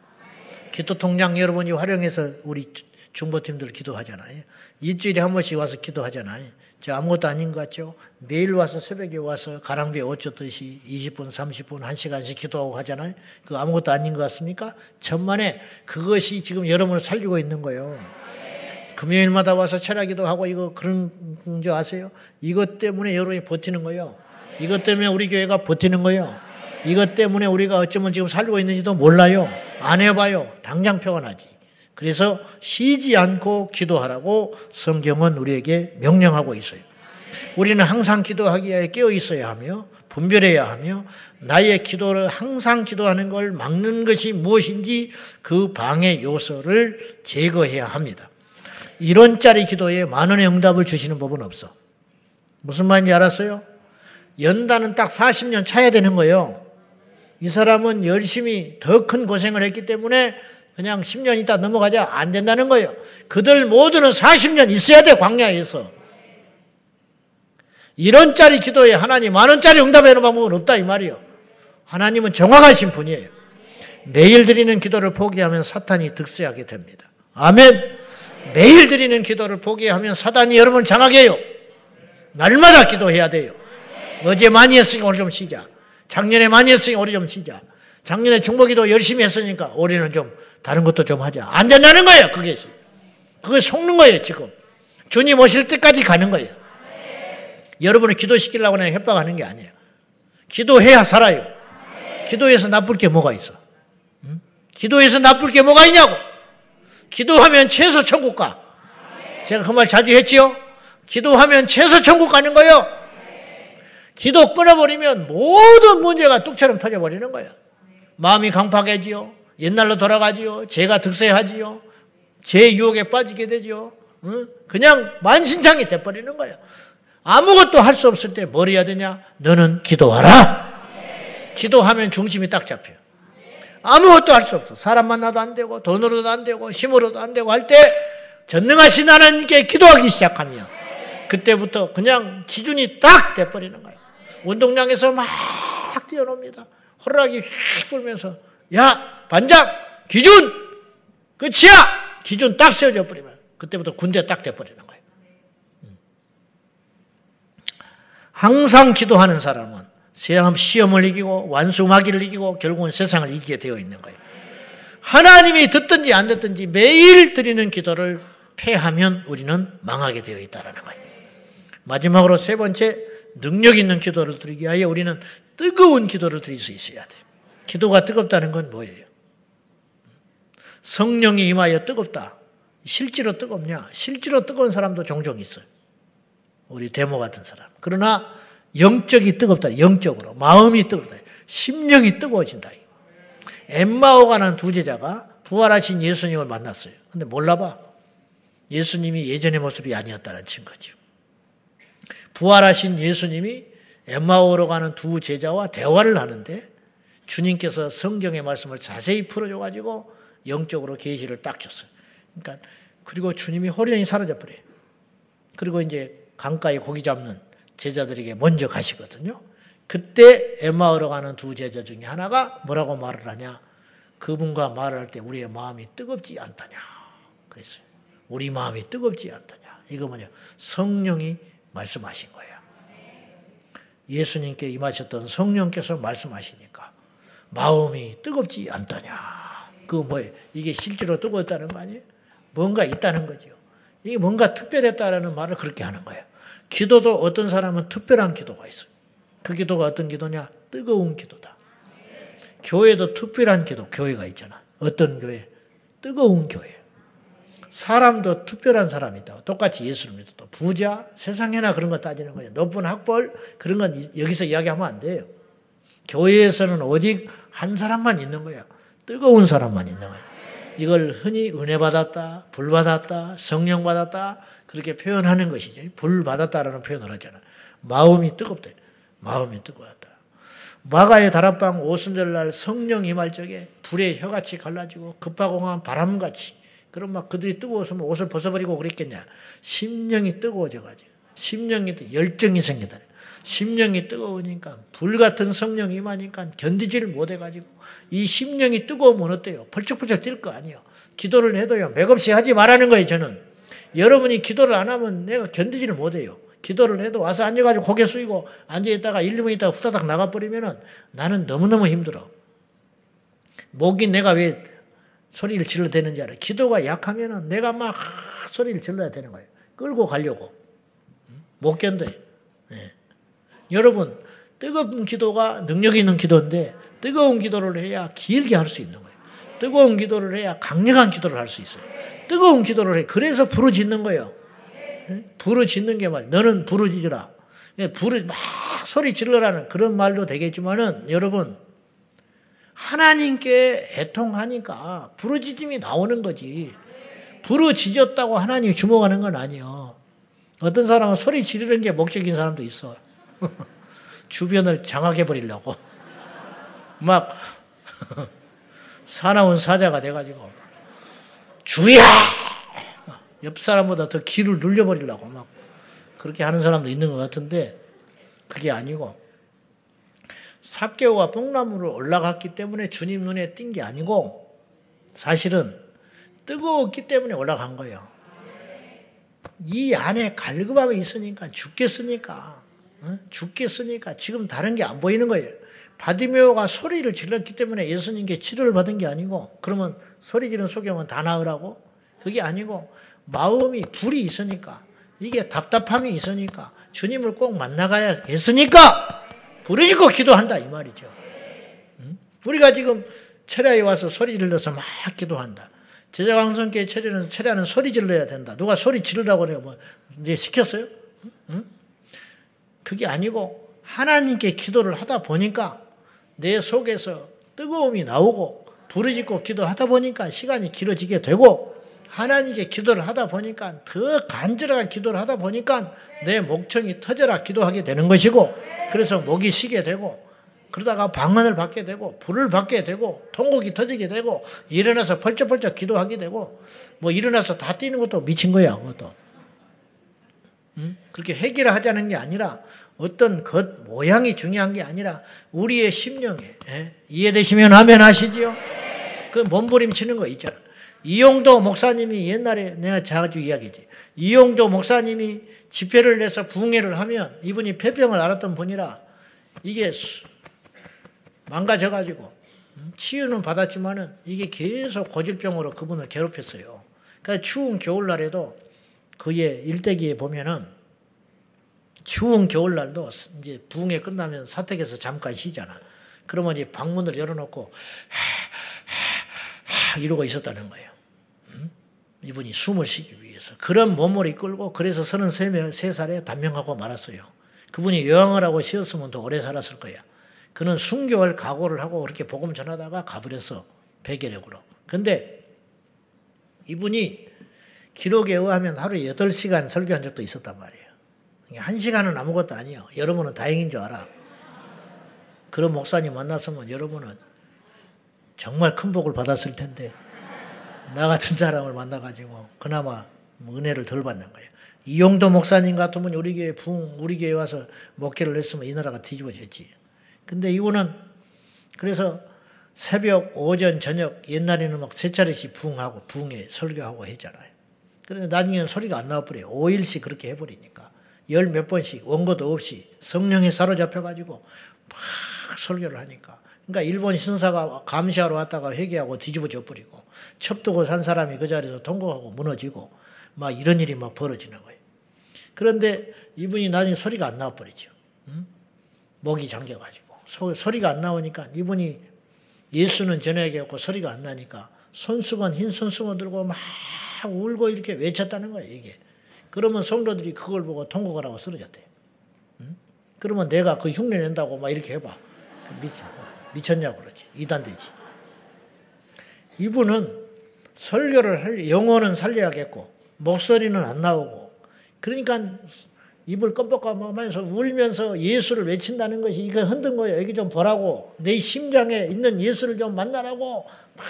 기도 통장 여러분이 활용해서 우리 중보팀들 기도하잖아요. 일주일에 한 번씩 와서 기도하잖아요. 저 아무것도 아닌 것 같죠? 매일 와서 새벽에 와서 가랑비에 어쩌듯이 20분, 30분, 1시간씩 기도하고 하잖아요. 그 아무것도 아닌 것 같습니까? 천만에 그것이 지금 여러분을 살리고 있는 거예요. 금요일마다 와서 철학기도 하고 이거 그런 줄 아세요? 이것 때문에 여러분이 버티는 거예요. 이것 때문에 우리 교회가 버티는 거예요. 이것 때문에 우리가 어쩌면 지금 살고 있는지도 몰라요. 안 해봐요. 당장 표가 나지. 그래서 쉬지 않고 기도하라고 성경은 우리에게 명령하고 있어요. 우리는 항상 기도하기 위해 깨어 있어야 하며 분별해야 하며 나의 기도를 항상 기도하는 걸 막는 것이 무엇인지 그 방해 요소를 제거해야 합니다. 이런짜리 기도에 만 원의 응답을 주시는 법은 없어. 무슨 말인지 알았어요? 연단은 딱 40년 차야 되는 거예요. 이 사람은 열심히 더 큰 고생을 했기 때문에 그냥 10년 있다 넘어가자 안 된다는 거예요. 그들 모두는 40년 있어야 돼, 광야에서. 이런 짜리 기도에 하나님 만 원짜리 응답하는 방법은 없다 이 말이요. 하나님은 정확하신 분이에요. 매일 드리는 기도를 포기하면 사탄이 득세하게 됩니다. 아멘. 매일 드리는 기도를 포기하면 사단이 여러분을 장하게 해요. 날마다 기도해야 돼요. 어제 많이 했으니까 오늘 좀 쉬자. 작년에 많이 했으니까 올해 좀 쉬자. 작년에 중보기도 열심히 했으니까 올해는 좀 다른 것도 좀 하자. 안 된다는 거예요, 그게. 그게 속는 거예요, 지금. 주님 오실 때까지 가는 거예요. 여러분을 기도시키려고 그냥 협박하는 게 아니에요. 기도해야 살아요. 기도해서 나쁠 게 뭐가 있어? 응? 기도해서 나쁠 게 뭐가 있냐고? 기도하면 최소 천국 가. 제가 그 말 자주 했지요? 기도하면 최소 천국 가는 거예요. 기도 끊어버리면 모든 문제가 뚝처럼 터져버리는 거예요. 마음이 강팍해지요. 옛날로 돌아가지요. 죄가 득세하지요. 죄 유혹에 빠지게 되죠. 그냥 만신창이 돼버리는 거예요. 아무것도 할 수 없을 때 뭘 해야 되냐? 너는 기도하라. 기도하면 중심이 딱 잡혀. 아무것도 할 수 없어. 사람 만나도 안 되고, 돈으로도 안 되고, 힘으로도 안 되고 할 때, 전능하신 하나님께 기도하기 시작하면, 그때부터 그냥 기준이 딱 돼버리는 거예요. 운동장에서 막 뛰어놉니다. 호락이 휙 불면서, 야, 반장, 기준! 끝이야! 기준 딱 세워져 버리면, 그때부터 군대 딱 돼버리는 거예요. 음. 항상 기도하는 사람은 세상 시험을 이기고 완수마귀를 이기고 결국은 세상을 이기게 되어 있는 거예요. 하나님이 듣든지 안 듣든지 매일 드리는 기도를 패하면 우리는 망하게 되어 있다는 거예요. 마지막으로 세 번째 능력 있는 기도를 드리기 위하여 우리는 뜨거운 기도를 드릴 수 있어야 돼요. 기도가 뜨겁다는 건 뭐예요? 성령이 임하여 뜨겁다. 실제로 뜨겁냐? 실제로 뜨거운 사람도 종종 있어요. 우리 데모 같은 사람. 그러나 영적이 뜨겁다. 영적으로. 마음이 뜨겁다. 심령이 뜨거워진다. 엠마오 가는 두 제자가 부활하신 예수님을 만났어요. 근데 몰라봐. 예수님이 예전의 모습이 아니었다는 증거죠. 부활하신 예수님이 엠마오로 가는 두 제자와 대화를 하는데 주님께서 성경의 말씀을 자세히 풀어줘가지고 영적으로 계시를 딱 줬어요. 그러니까 그리고 주님이 호련히 사라져 버려요. 그리고 이제 강가에 고기 잡는 제자들에게 먼저 가시거든요. 그때 엠마오로 가는 두 제자 중에 하나가 뭐라고 말을 하냐? 그분과 말을 할때 우리의 마음이 뜨겁지 않다냐. 그랬어요. 우리 마음이 뜨겁지 않다냐. 이거 뭐냐? 성령이 말씀하신 거예요. 예수님께 임하셨던 성령께서 말씀하시니까 마음이 뜨겁지 않다냐. 그 뭐예요? 이게 실제로 뜨거웠다는 거 아니에요? 뭔가 있다는 거죠. 이게 뭔가 특별했다라는 말을 그렇게 하는 거예요. 기도도 어떤 사람은 특별한 기도가 있어요. 그 기도가 어떤 기도냐? 뜨거운 기도다. 교회도 특별한 기도, 교회가 있잖아. 어떤 교회? 뜨거운 교회. 사람도 특별한 사람이다. 똑같이 예수를 믿어도 부자, 세상에나 그런 거 따지는 거예요. 높은 학벌, 그런 건 여기서 이야기하면 안 돼요. 교회에서는 오직 한 사람만 있는 거야. 뜨거운 사람만 있는 거야. 이걸 흔히 은혜 받았다, 불 받았다, 성령 받았다, 그렇게 표현하는 것이죠. 불 받았다라는 표현을 하잖아. 마음이 뜨겁다. 마음이 뜨거웠다. 마가의 다락방 오순절날 성령 임할 적에 불에 혀같이 갈라지고 급하공한 바람같이 그럼 막 그들이 뜨거워서면 옷을 벗어버리고 그랬겠냐. 심령이 뜨거워져가지고 심령이 열정이 생기다. 심령이 뜨거우니까 불 같은 성령이 임하니까 견디지를 못해가지고 이 심령이 뜨거우면 어때요? 펄쩍펄쩍 뛸 거 아니에요. 기도를 해도요. 맥없이 하지 말라는 거예요, 저는. 여러분이 기도를 안 하면 내가 견디지를 못해요. 기도를 해도 와서 앉아가지고 고개 숙이고 앉아있다가 1, 2분 있다가 후다닥 나가버리면은 나는 너무너무 힘들어. 목이 내가 왜 소리를 질러 대는지 알아. 기도가 약하면은 내가 막 소리를 질러야 되는 거예요. 끌고 가려고. 못 견뎌요. 네. 여러분, 뜨거운 기도가 능력 있는 기도인데 뜨거운 기도를 해야 길게 할 수 있는 거예요. 뜨거운 기도를 해야 강력한 기도를 할 수 있어요. 뜨거운 기도를 해. 그래서 부르짖는 거예요. 부르짖는 게 말. 너는 부르짖으라. 부르 막 소리 질러라는 그런 말도 되겠지만은 여러분 하나님께 애통하니까 부르짖음이 나오는 거지. 부르짖었다고 하나님이 주목하는 건 아니요. 어떤 사람은 소리 지르는 게 목적인 사람도 있어. (laughs) 주변을 장악해 버리려고. 막 사나운 사자가 돼가지고 주야 옆 사람보다 더 귀를 눌려버리려고 막 그렇게 하는 사람도 있는 것 같은데 그게 아니고 삽개와 뽕나무를 올라갔기 때문에 주님 눈에 띈 게 아니고 사실은 뜨거웠기 때문에 올라간 거예요. 이 안에 갈급함이 있으니까 죽겠으니까 죽겠으니까 지금 다른 게 안 보이는 거예요. 바디메오가 소리를 질렀기 때문에 예수님께 치료를 받은 게 아니고 그러면 소리 지른 소경은 다 나으라고? 그게 아니고 마음이 불이 있으니까 이게 답답함이 있으니까 주님을 꼭 만나가야 겠으니까 부르짖고 기도한다 이 말이죠. 우리가 지금 철야에 와서 소리 질러서 막 기도한다. 제자광성교회 철야는 철야는 소리 질러야 된다. 누가 소리 지르라고 그래요? 뭐 이제 시켰어요? 응? 그게 아니고 하나님께 기도를 하다 보니까 내 속에서 뜨거움이 나오고 부르짖고 기도하다 보니까 시간이 길어지게 되고 하나님께 기도를 하다 보니까 더 간절하게 기도를 하다 보니까 내 목청이 터져라 기도하게 되는 것이고 그래서 목이 쉬게 되고 그러다가 방언을 받게 되고 불을 받게 되고 통곡이 터지게 되고 일어나서 펄쩍펄쩍 기도하게 되고 뭐 일어나서 다 뛰는 것도 미친 거야 그것도 음? 그렇게 회개를 하자는 게 아니라 어떤 것 모양이 중요한 게 아니라 우리의 심령에 예? 이해되시면 하면 하시지요 그 몸부림치는 거 있잖아 이용도 목사님이 옛날에 내가 자주 이야기지. 이용도 목사님이 집회를 내서 부흥회를 하면 이분이 폐병을 앓았던 분이라 이게 망가져가지고 음, 치유는 받았지만은 이게 계속 고질병으로 그분을 괴롭혔어요. 그러니까 추운 겨울날에도 그의 일대기에 보면은 추운 겨울날도 이제 부흥회 끝나면 사택에서 잠깐 쉬잖아. 그러면 이제 방문을 열어놓고 이러고 있었다는 거예요. 이분이 숨을 쉬기 위해서. 그런 몸을 이끌고 그래서 33살에 단명하고 말았어요. 그분이 여왕을 하고 쉬었으면 더 오래 살았을 거야. 그는 순교할 각오를 하고 그렇게 복음 전하다가 가버렸어. 배계력으로. 근데 이분이 기록에 의하면 하루에 8시간 설교한 적도 있었단 말이에요. 1시간은 아무것도 아니에요. 여러분은 다행인 줄 알아. 그런 목사님 만났으면 여러분은 정말 큰 복을 받았을 텐데 나 같은 사람을 만나가지고 그나마 뭐 은혜를 덜 받는 거예요. 이용도 목사님 같으면 우리 교회 붕 우리 교회 와서 목회를 했으면 이 나라가 뒤집어졌지. 근데 이분은 그래서 새벽, 오전, 저녁 옛날에는 막 세 차례씩 붕하고 붕에 설교하고 했잖아요. 그런데 나중에는 소리가 안 나와버려요. 5일씩 그렇게 해버리니까. 열 몇 번씩 원고도 없이 성령에 사로잡혀가지고 막 설교를 하니까. 그러니까 일본 신사가 감시하러 왔다가 회개하고 뒤집어져 버리고 첩두고 산 사람이 그 자리에서 통곡하고 무너지고 막 이런 일이 막 벌어지는 거예요. 그런데 이분이 나중에 소리가 안 나와버리죠. 응? 목이 잠겨가지고. 소, 소리가 안 나오니까 이분이 예수는 전해야겠고 소리가 안 나니까 손수건, 흰 손수건 들고 막 울고 이렇게 외쳤다는 거예요, 이게. 그러면 성도들이 그걸 보고 통곡을 하고 쓰러졌대요. 응? 그러면 내가 그 흉내 낸다고 막 이렇게 해봐. 미쳐. 미쳤냐고 그러지. 이단되지. 이분은 설교를 할, 영혼은 살려야겠고, 목소리는 안 나오고, 그러니까 입을 껌뻑껌뻑하면서 울면서 예수를 외친다는 것이 이거 흔든 거예요. 여기 좀 보라고. 내 심장에 있는 예수를 좀 만나라고. 막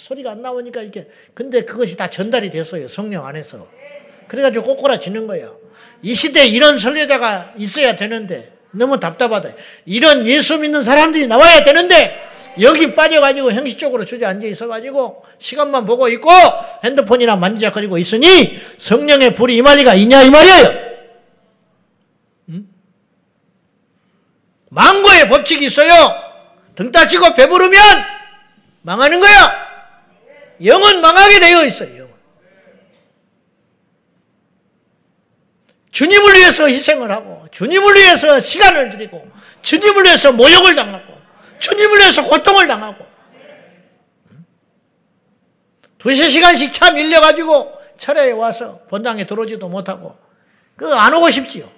소리가 안 나오니까 이렇게. 근데 그것이 다 전달이 됐어요. 성령 안에서. 그래가지고 꼬꼬라지는 거예요. 이 시대에 이런 설교자가 있어야 되는데, 너무 답답하다. 이런 예수 믿는 사람들이 나와야 되는데 여기 빠져가지고 형식적으로 주저앉아 있어가지고 시간만 보고 있고 핸드폰이나 만지작거리고 있으니 성령의 불이 임할 리가 있냐 이 말이에요. 망고의 법칙이 있어요. 등 따시고 배부르면 망하는 거야. 영은 망하게 되어 있어요. 영은. 주님을 위해서 희생을 하고 주님을 위해서 시간을 들이고 주님을 위해서 모욕을 당하고 주님을 위해서 고통을 당하고 두세 시간씩 차 밀려가지고 철야에 와서 본당에 들어오지도 못하고 그 안 오고 싶지요.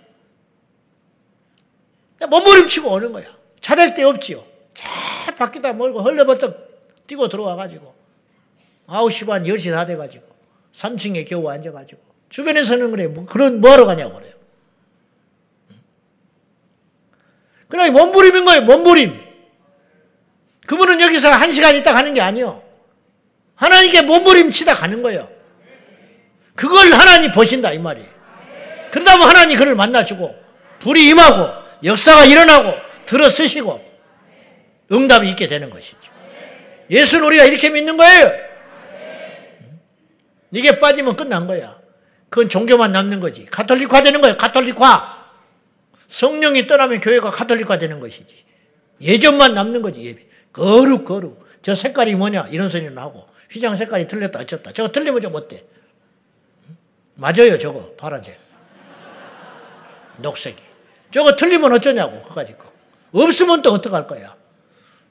몸부림치고 오는 거야. 찾을 데 없지요. 차 밖에다 몰고 헐레벌떡 뛰고 들어와가지고 9시 반 10시 다 돼가지고 3층에 겨우 앉아가지고 주변에서는 그래 뭐 그런 뭐하러 가냐고 그래요. 그냥 몸부림인 거예요. 몸부림. 그분은 여기서 한 시간 있다 가는 게 아니요. 하나님께 몸부림 치다 가는 거예요. 그걸 하나님 보신다 이 말이에요. 그러다 보면 하나님 그를 만나주고 불이 임하고 역사가 일어나고 들어 쓰시고 응답이 있게 되는 것이죠. 예수는 우리가 이렇게 믿는 거예요. 이게 빠지면 끝난 거야. 그건 종교만 남는 거지. 가톨릭화 되는 거예요. 가톨릭화. 성령이 떠나면 교회가 가톨릭화 되는 것이지. 예전만 남는 거지. 예배. 거룩 거룩. 저 색깔이 뭐냐 이런 소리는 하고 휘장 색깔이 틀렸다 어쩌다. 저거 틀리면 좀 어때? 맞아요 저거 파란색. 녹색이. 저거 틀리면 어쩌냐고 그까지 거. 없으면 또 어떡할 거야.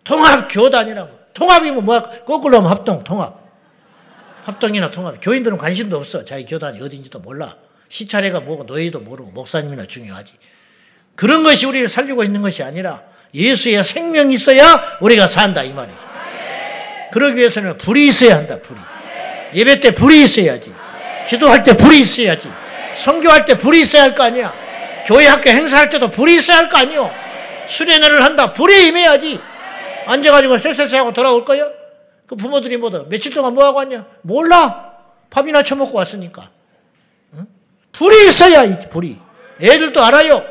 통합 교단이라고. 통합이면 뭐야? 거꾸로 하면 합동, 통합. 합동이나 통합. 교인들은 관심도 없어. 자기 교단이 어딘지도 몰라. 시차례가 뭐고 노예도 모르고 목사님이나 중요하지. 그런 것이 우리를 살리고 있는 것이 아니라 예수의 생명이 있어야 우리가 산다 이 말이죠. 그러기 위해서는 불이 있어야 한다. 불이. 예배 때 불이 있어야지. 기도할 때 불이 있어야지. 성교할 때 불이 있어야 할 거 아니야. 교회 학교 행사할 때도 불이 있어야 할 거 아니요. 수련회를 한다. 불이 임해야지. 앉아가지고 쎄쎄쎄 하고 돌아올 거야? 그 부모들이 뭐다? 며칠 동안 뭐 하고 왔냐? 몰라. 밥이나 처먹고 왔으니까. 응? 불이 있어야 이 불이. 애들도 알아요.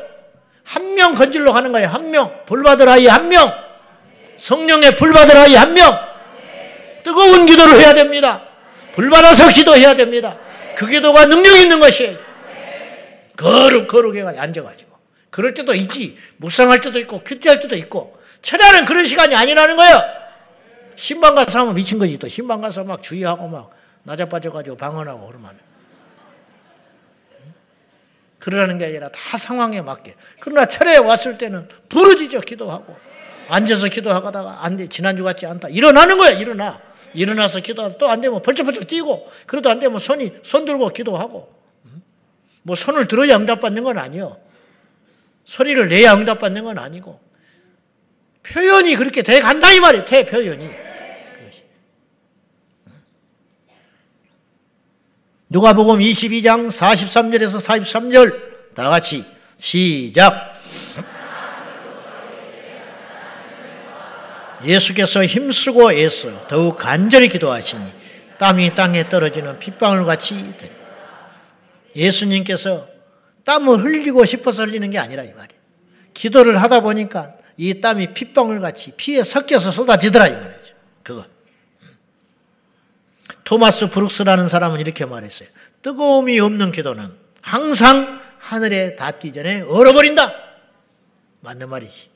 한 명 건질러 가는 거야. 한 명. 불 받을 아이 한 명. 성령의 불 받을 아이 한 명. 뜨거운 기도를 해야 됩니다. 불 받아서 기도해야 됩니다. 그 기도가 능력 있는 것이에요. 거룩 거룩해 가지고 앉아가지고. 그럴 때도 있지. 묵상할 때도 있고 큐티할 때도 있고. 철야는 그런 시간이 아니라는 거예요. 신방 가서 하면 미친 거지 또 신방 가서 막 주의하고 막 낮아빠져가지고 방언하고 그러면 그러라는 게 아니라 다 상황에 맞게. 그러나 철에 왔을 때는 부러지죠 기도하고 앉아서 기도하다가 안 돼. 지난주 같지 않다. 일어나는 거야 일어나. 일어나서 기도하다 또 안 되면 벌쩍벌쩍 뛰고 그래도 안 되면 손이 손 들고 기도하고 뭐 손을 들어야 응답받는 건 아니요. 소리를 내야 응답받는 건 아니고 표현이 그렇게 돼 간다 이 말이에요. 대 표현이. 누가복음 22장 43절에서 43절 다 같이 시작. 예수께서 힘쓰고 애써 더욱 간절히 기도하시니 땀이 땅에 떨어지는 핏방울 같이 되니 예수님께서 땀을 흘리고 싶어서 흘리는 게 아니라 이 말이에요. 기도를 하다 보니까 이 땀이 핏방울 같이 피에 섞여서 쏟아지더라 이 말이죠. 그거. 토마스 브룩스라는 사람은 이렇게 말했어요. 뜨거움이 없는 기도는 항상 하늘에 닿기 전에 얼어버린다. 맞는 말이지.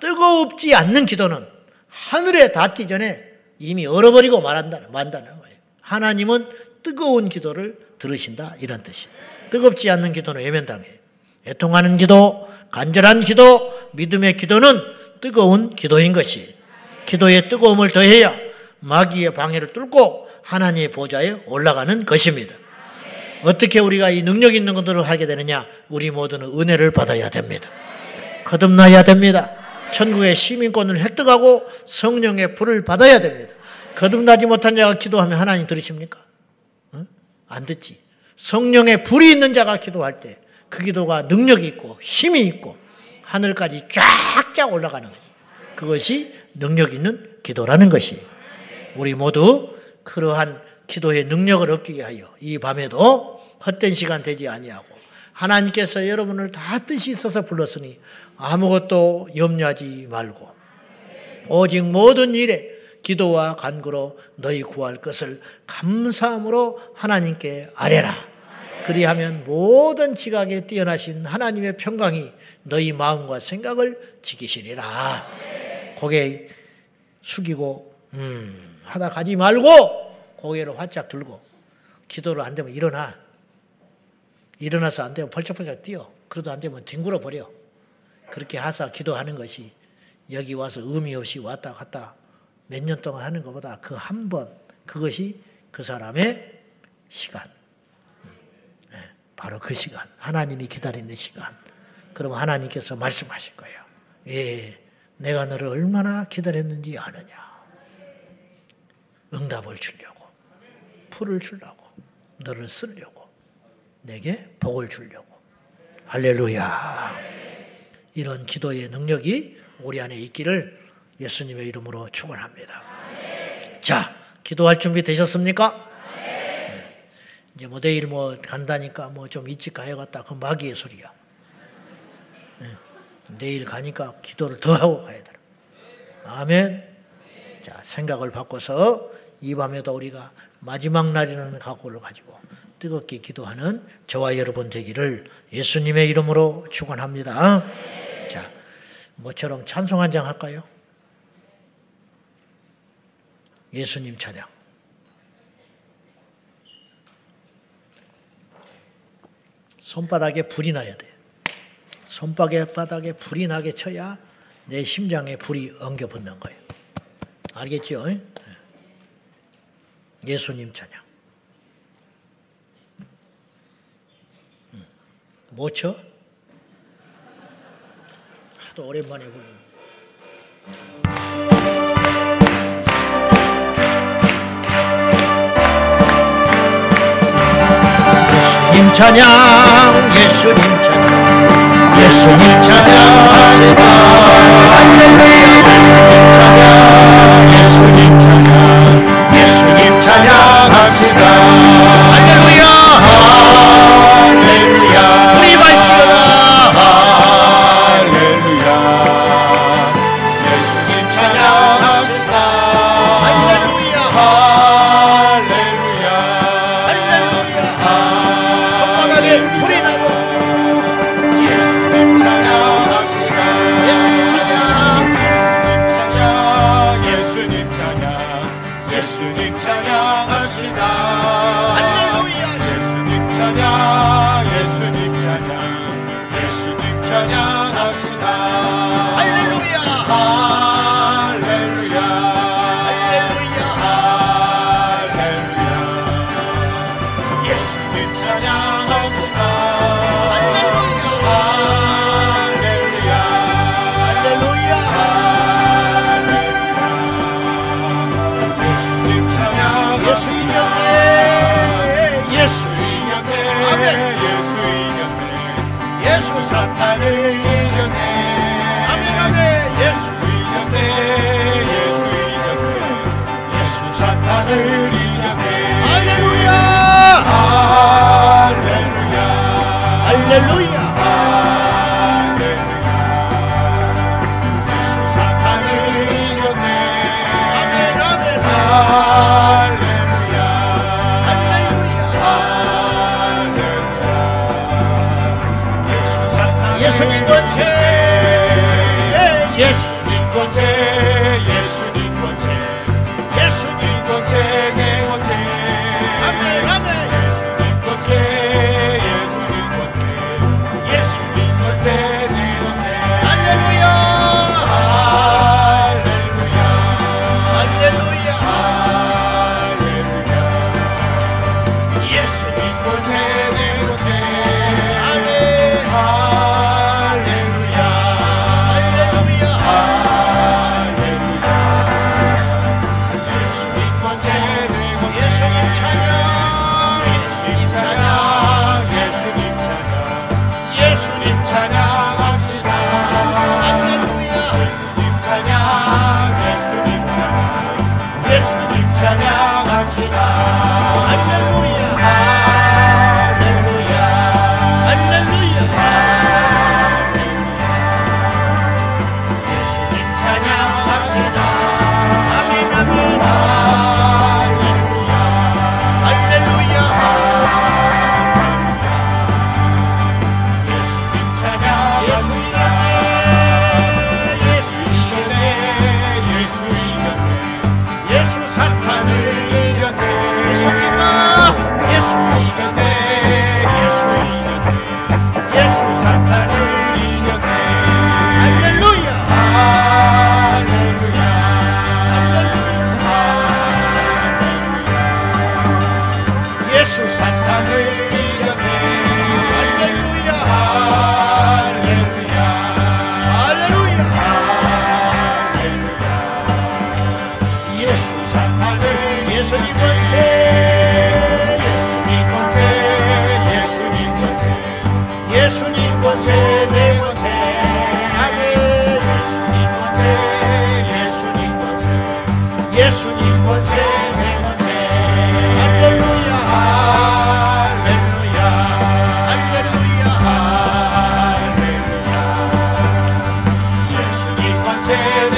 뜨겁지 않는 기도는 하늘에 닿기 전에 이미 얼어버리고 말한다, 만다는 거예요. 하나님은 뜨거운 기도를 들으신다. 이런 뜻이에요. 뜨겁지 않는 기도는 외면당해요. 애통하는 기도, 간절한 기도, 믿음의 기도는 뜨거운 기도인 것이 기도의 뜨거움을 더해야 마귀의 방해를 뚫고 하나님의 보좌에 올라가는 것입니다. 어떻게 우리가 이 능력 있는 것들을 하게 되느냐? 우리 모두는 은혜를 받아야 됩니다. 거듭나야 됩니다. 천국의 시민권을 획득하고 성령의 불을 받아야 됩니다. 거듭나지 못한 자가 기도하면 하나님 들으십니까? 어? 안 듣지. 성령의 불이 있는 자가 기도할 때 그 기도가 능력이 있고 힘이 있고 하늘까지 쫙쫙 올라가는 거지. 그것이 능력 있는 기도라는 것이. 우리 모두 그러한 기도의 능력을 얻기 위하여 이 밤에도 헛된 시간 되지 아니하고 하나님께서 여러분을 다 뜻이 있어서 불렀으니 아무것도 염려하지 말고 오직 모든 일에 기도와 간구로 너희 구할 것을 감사함으로 하나님께 아뢰라. 그리하면 모든 지각에 뛰어나신 하나님의 평강이 너희 마음과 생각을 지키시리라. 고개 숙이고 음, 하다 가지 말고 고개를 활짝 들고 기도를 안 되면 일어나. 일어나서 안 되면 펄쩍펄쩍 뛰어. 그래도 안 되면 뒹굴어 버려. 그렇게 하사 기도하는 것이 여기 와서 의미 없이 왔다 갔다 몇 년 동안 하는 것보다 그 한 번, 그것이 그 사람의 시간. 네, 바로 그 시간. 하나님이 기다리는 시간. 그럼 하나님께서 말씀하실 거예요. 예, 내가 너를 얼마나 기다렸는지 아느냐. 응답을 주려고, 풀을 주려고, 너를 쓰려고, 내게 복을 주려고. 할렐루야. 이런 기도의 능력이 우리 안에 있기를 예수님의 이름으로 축원합니다. 자, 기도할 준비 되셨습니까? 네. 이제 뭐 내일 뭐 간다니까 뭐 좀 일찍 가야겠다. 그 마귀의 소리야. 네. 내일 가니까 기도를 더 하고 가야 돼. 아멘. 자, 생각을 바꿔서 이 밤에도 우리가 마지막 날이라는 각오를 가지고 뜨겁게 기도하는 저와 여러분 되기를 예수님의 이름으로 축원합니다. 자, 뭐처럼 찬송 한 장 할까요? 예수님 찬양. 손바닥에 불이 나야 돼. 손바닥에 불이 나게 쳐야 내 심장에 불이 엉겨 붙는 거예요. 알겠죠? 네. 예수님 찬양. 음. 뭐 쳐? 하도 오랜만에 부르는. 예수님 찬양 예수님 찬양 예수님 할렐루야 예수님 찬양 예수님 찬양 예수님 찬양합시다 예 and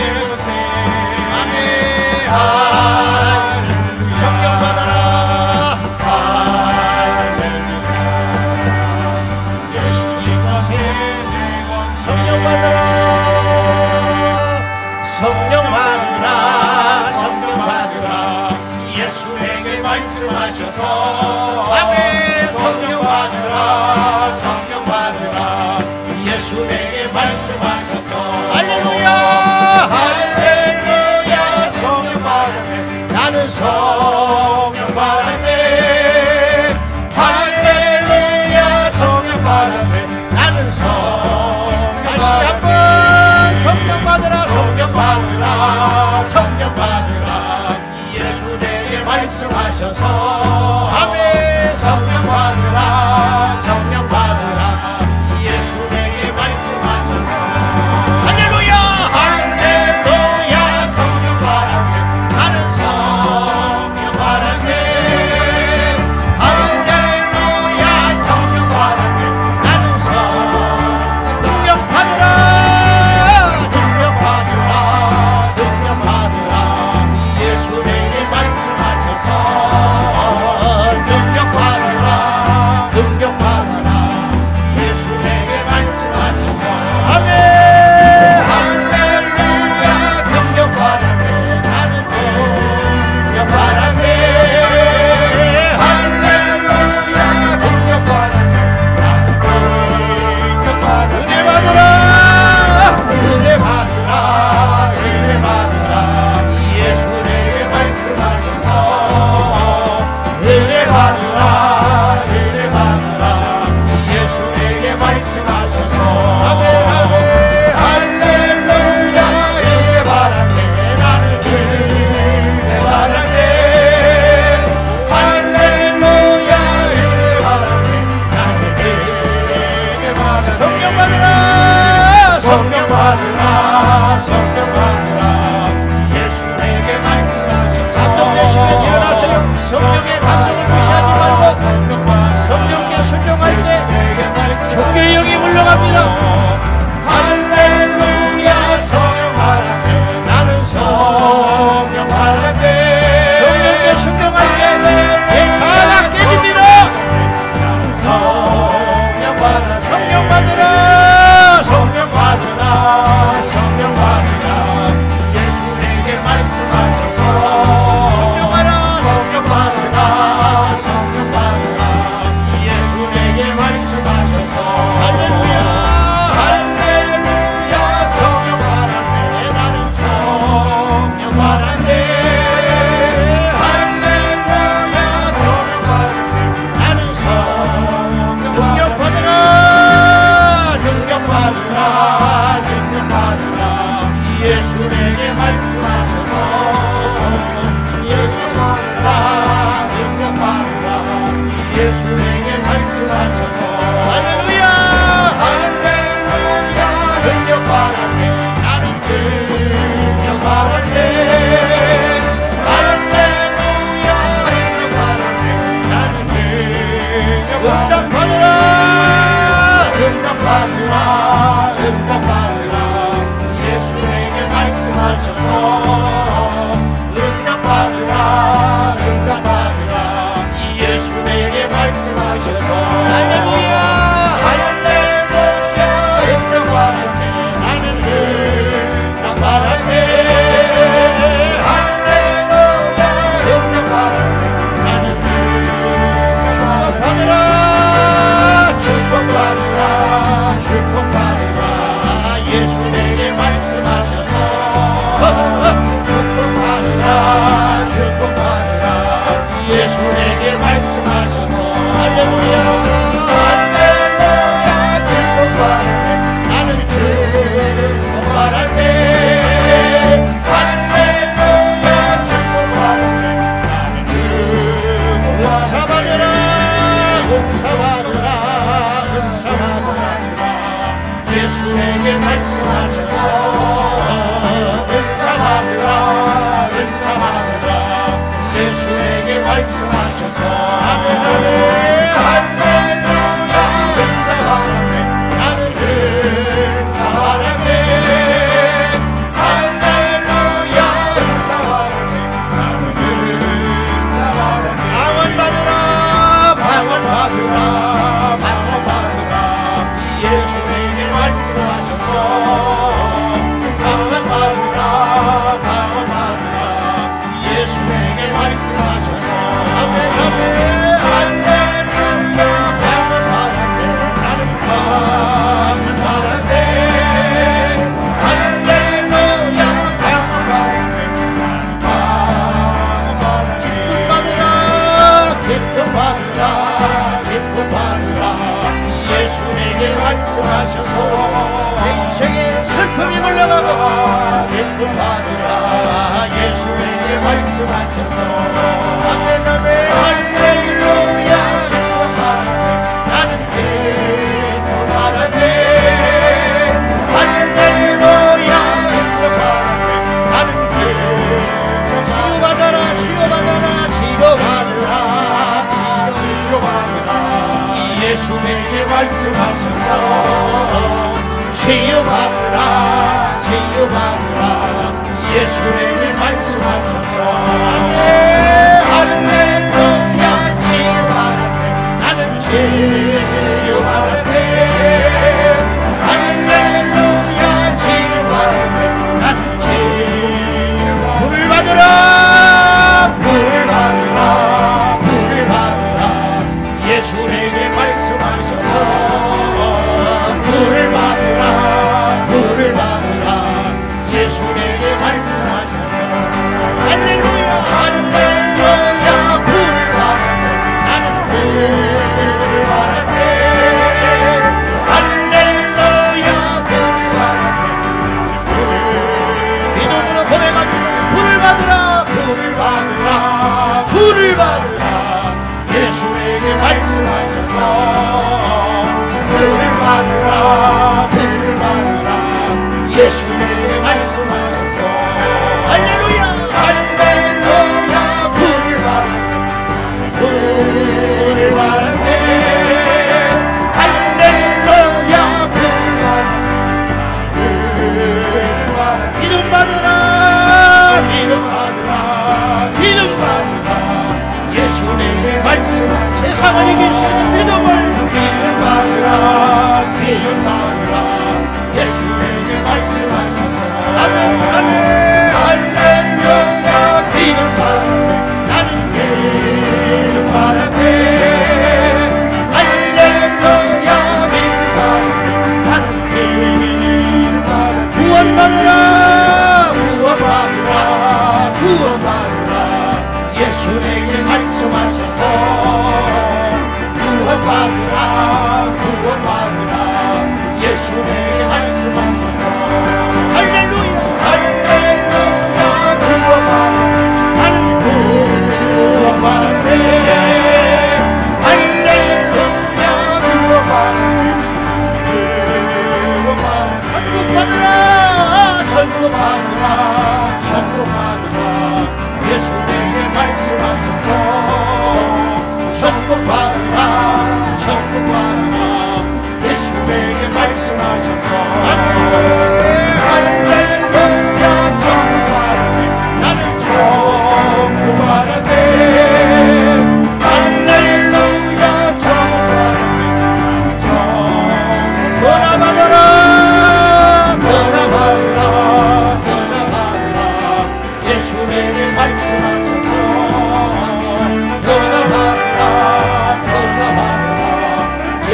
순종할 때 종교의 영이 물러갑니다.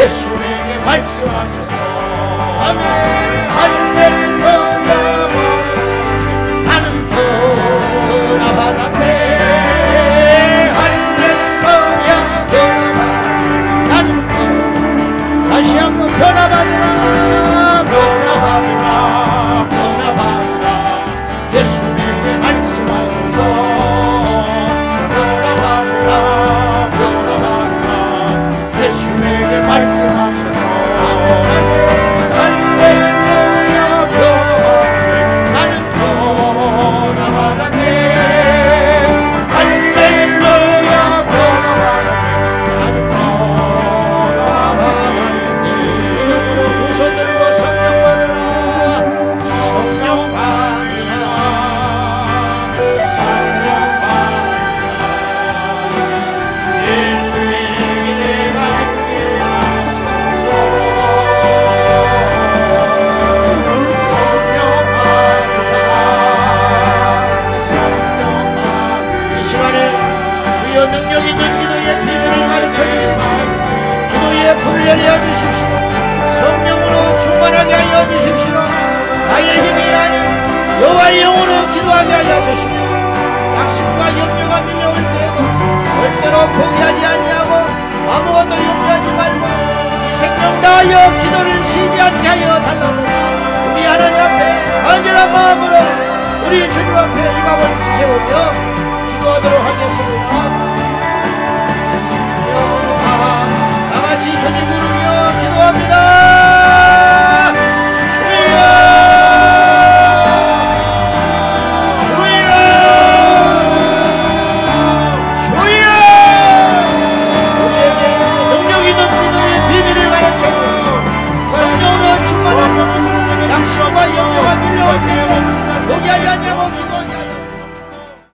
예수에게 말씀하셔서. 아멘.
포기하지 아니하고 아무것도 염려하지 말고 이 생명 다하여 기도를 쉬지 않게 하여 달라고 우리 하나님 앞에 간절한 마음으로 우리 주님 앞에 이 마음을 지세우며 기도하도록 하겠습니다. 다 같이 주님 부르며 기도합니다.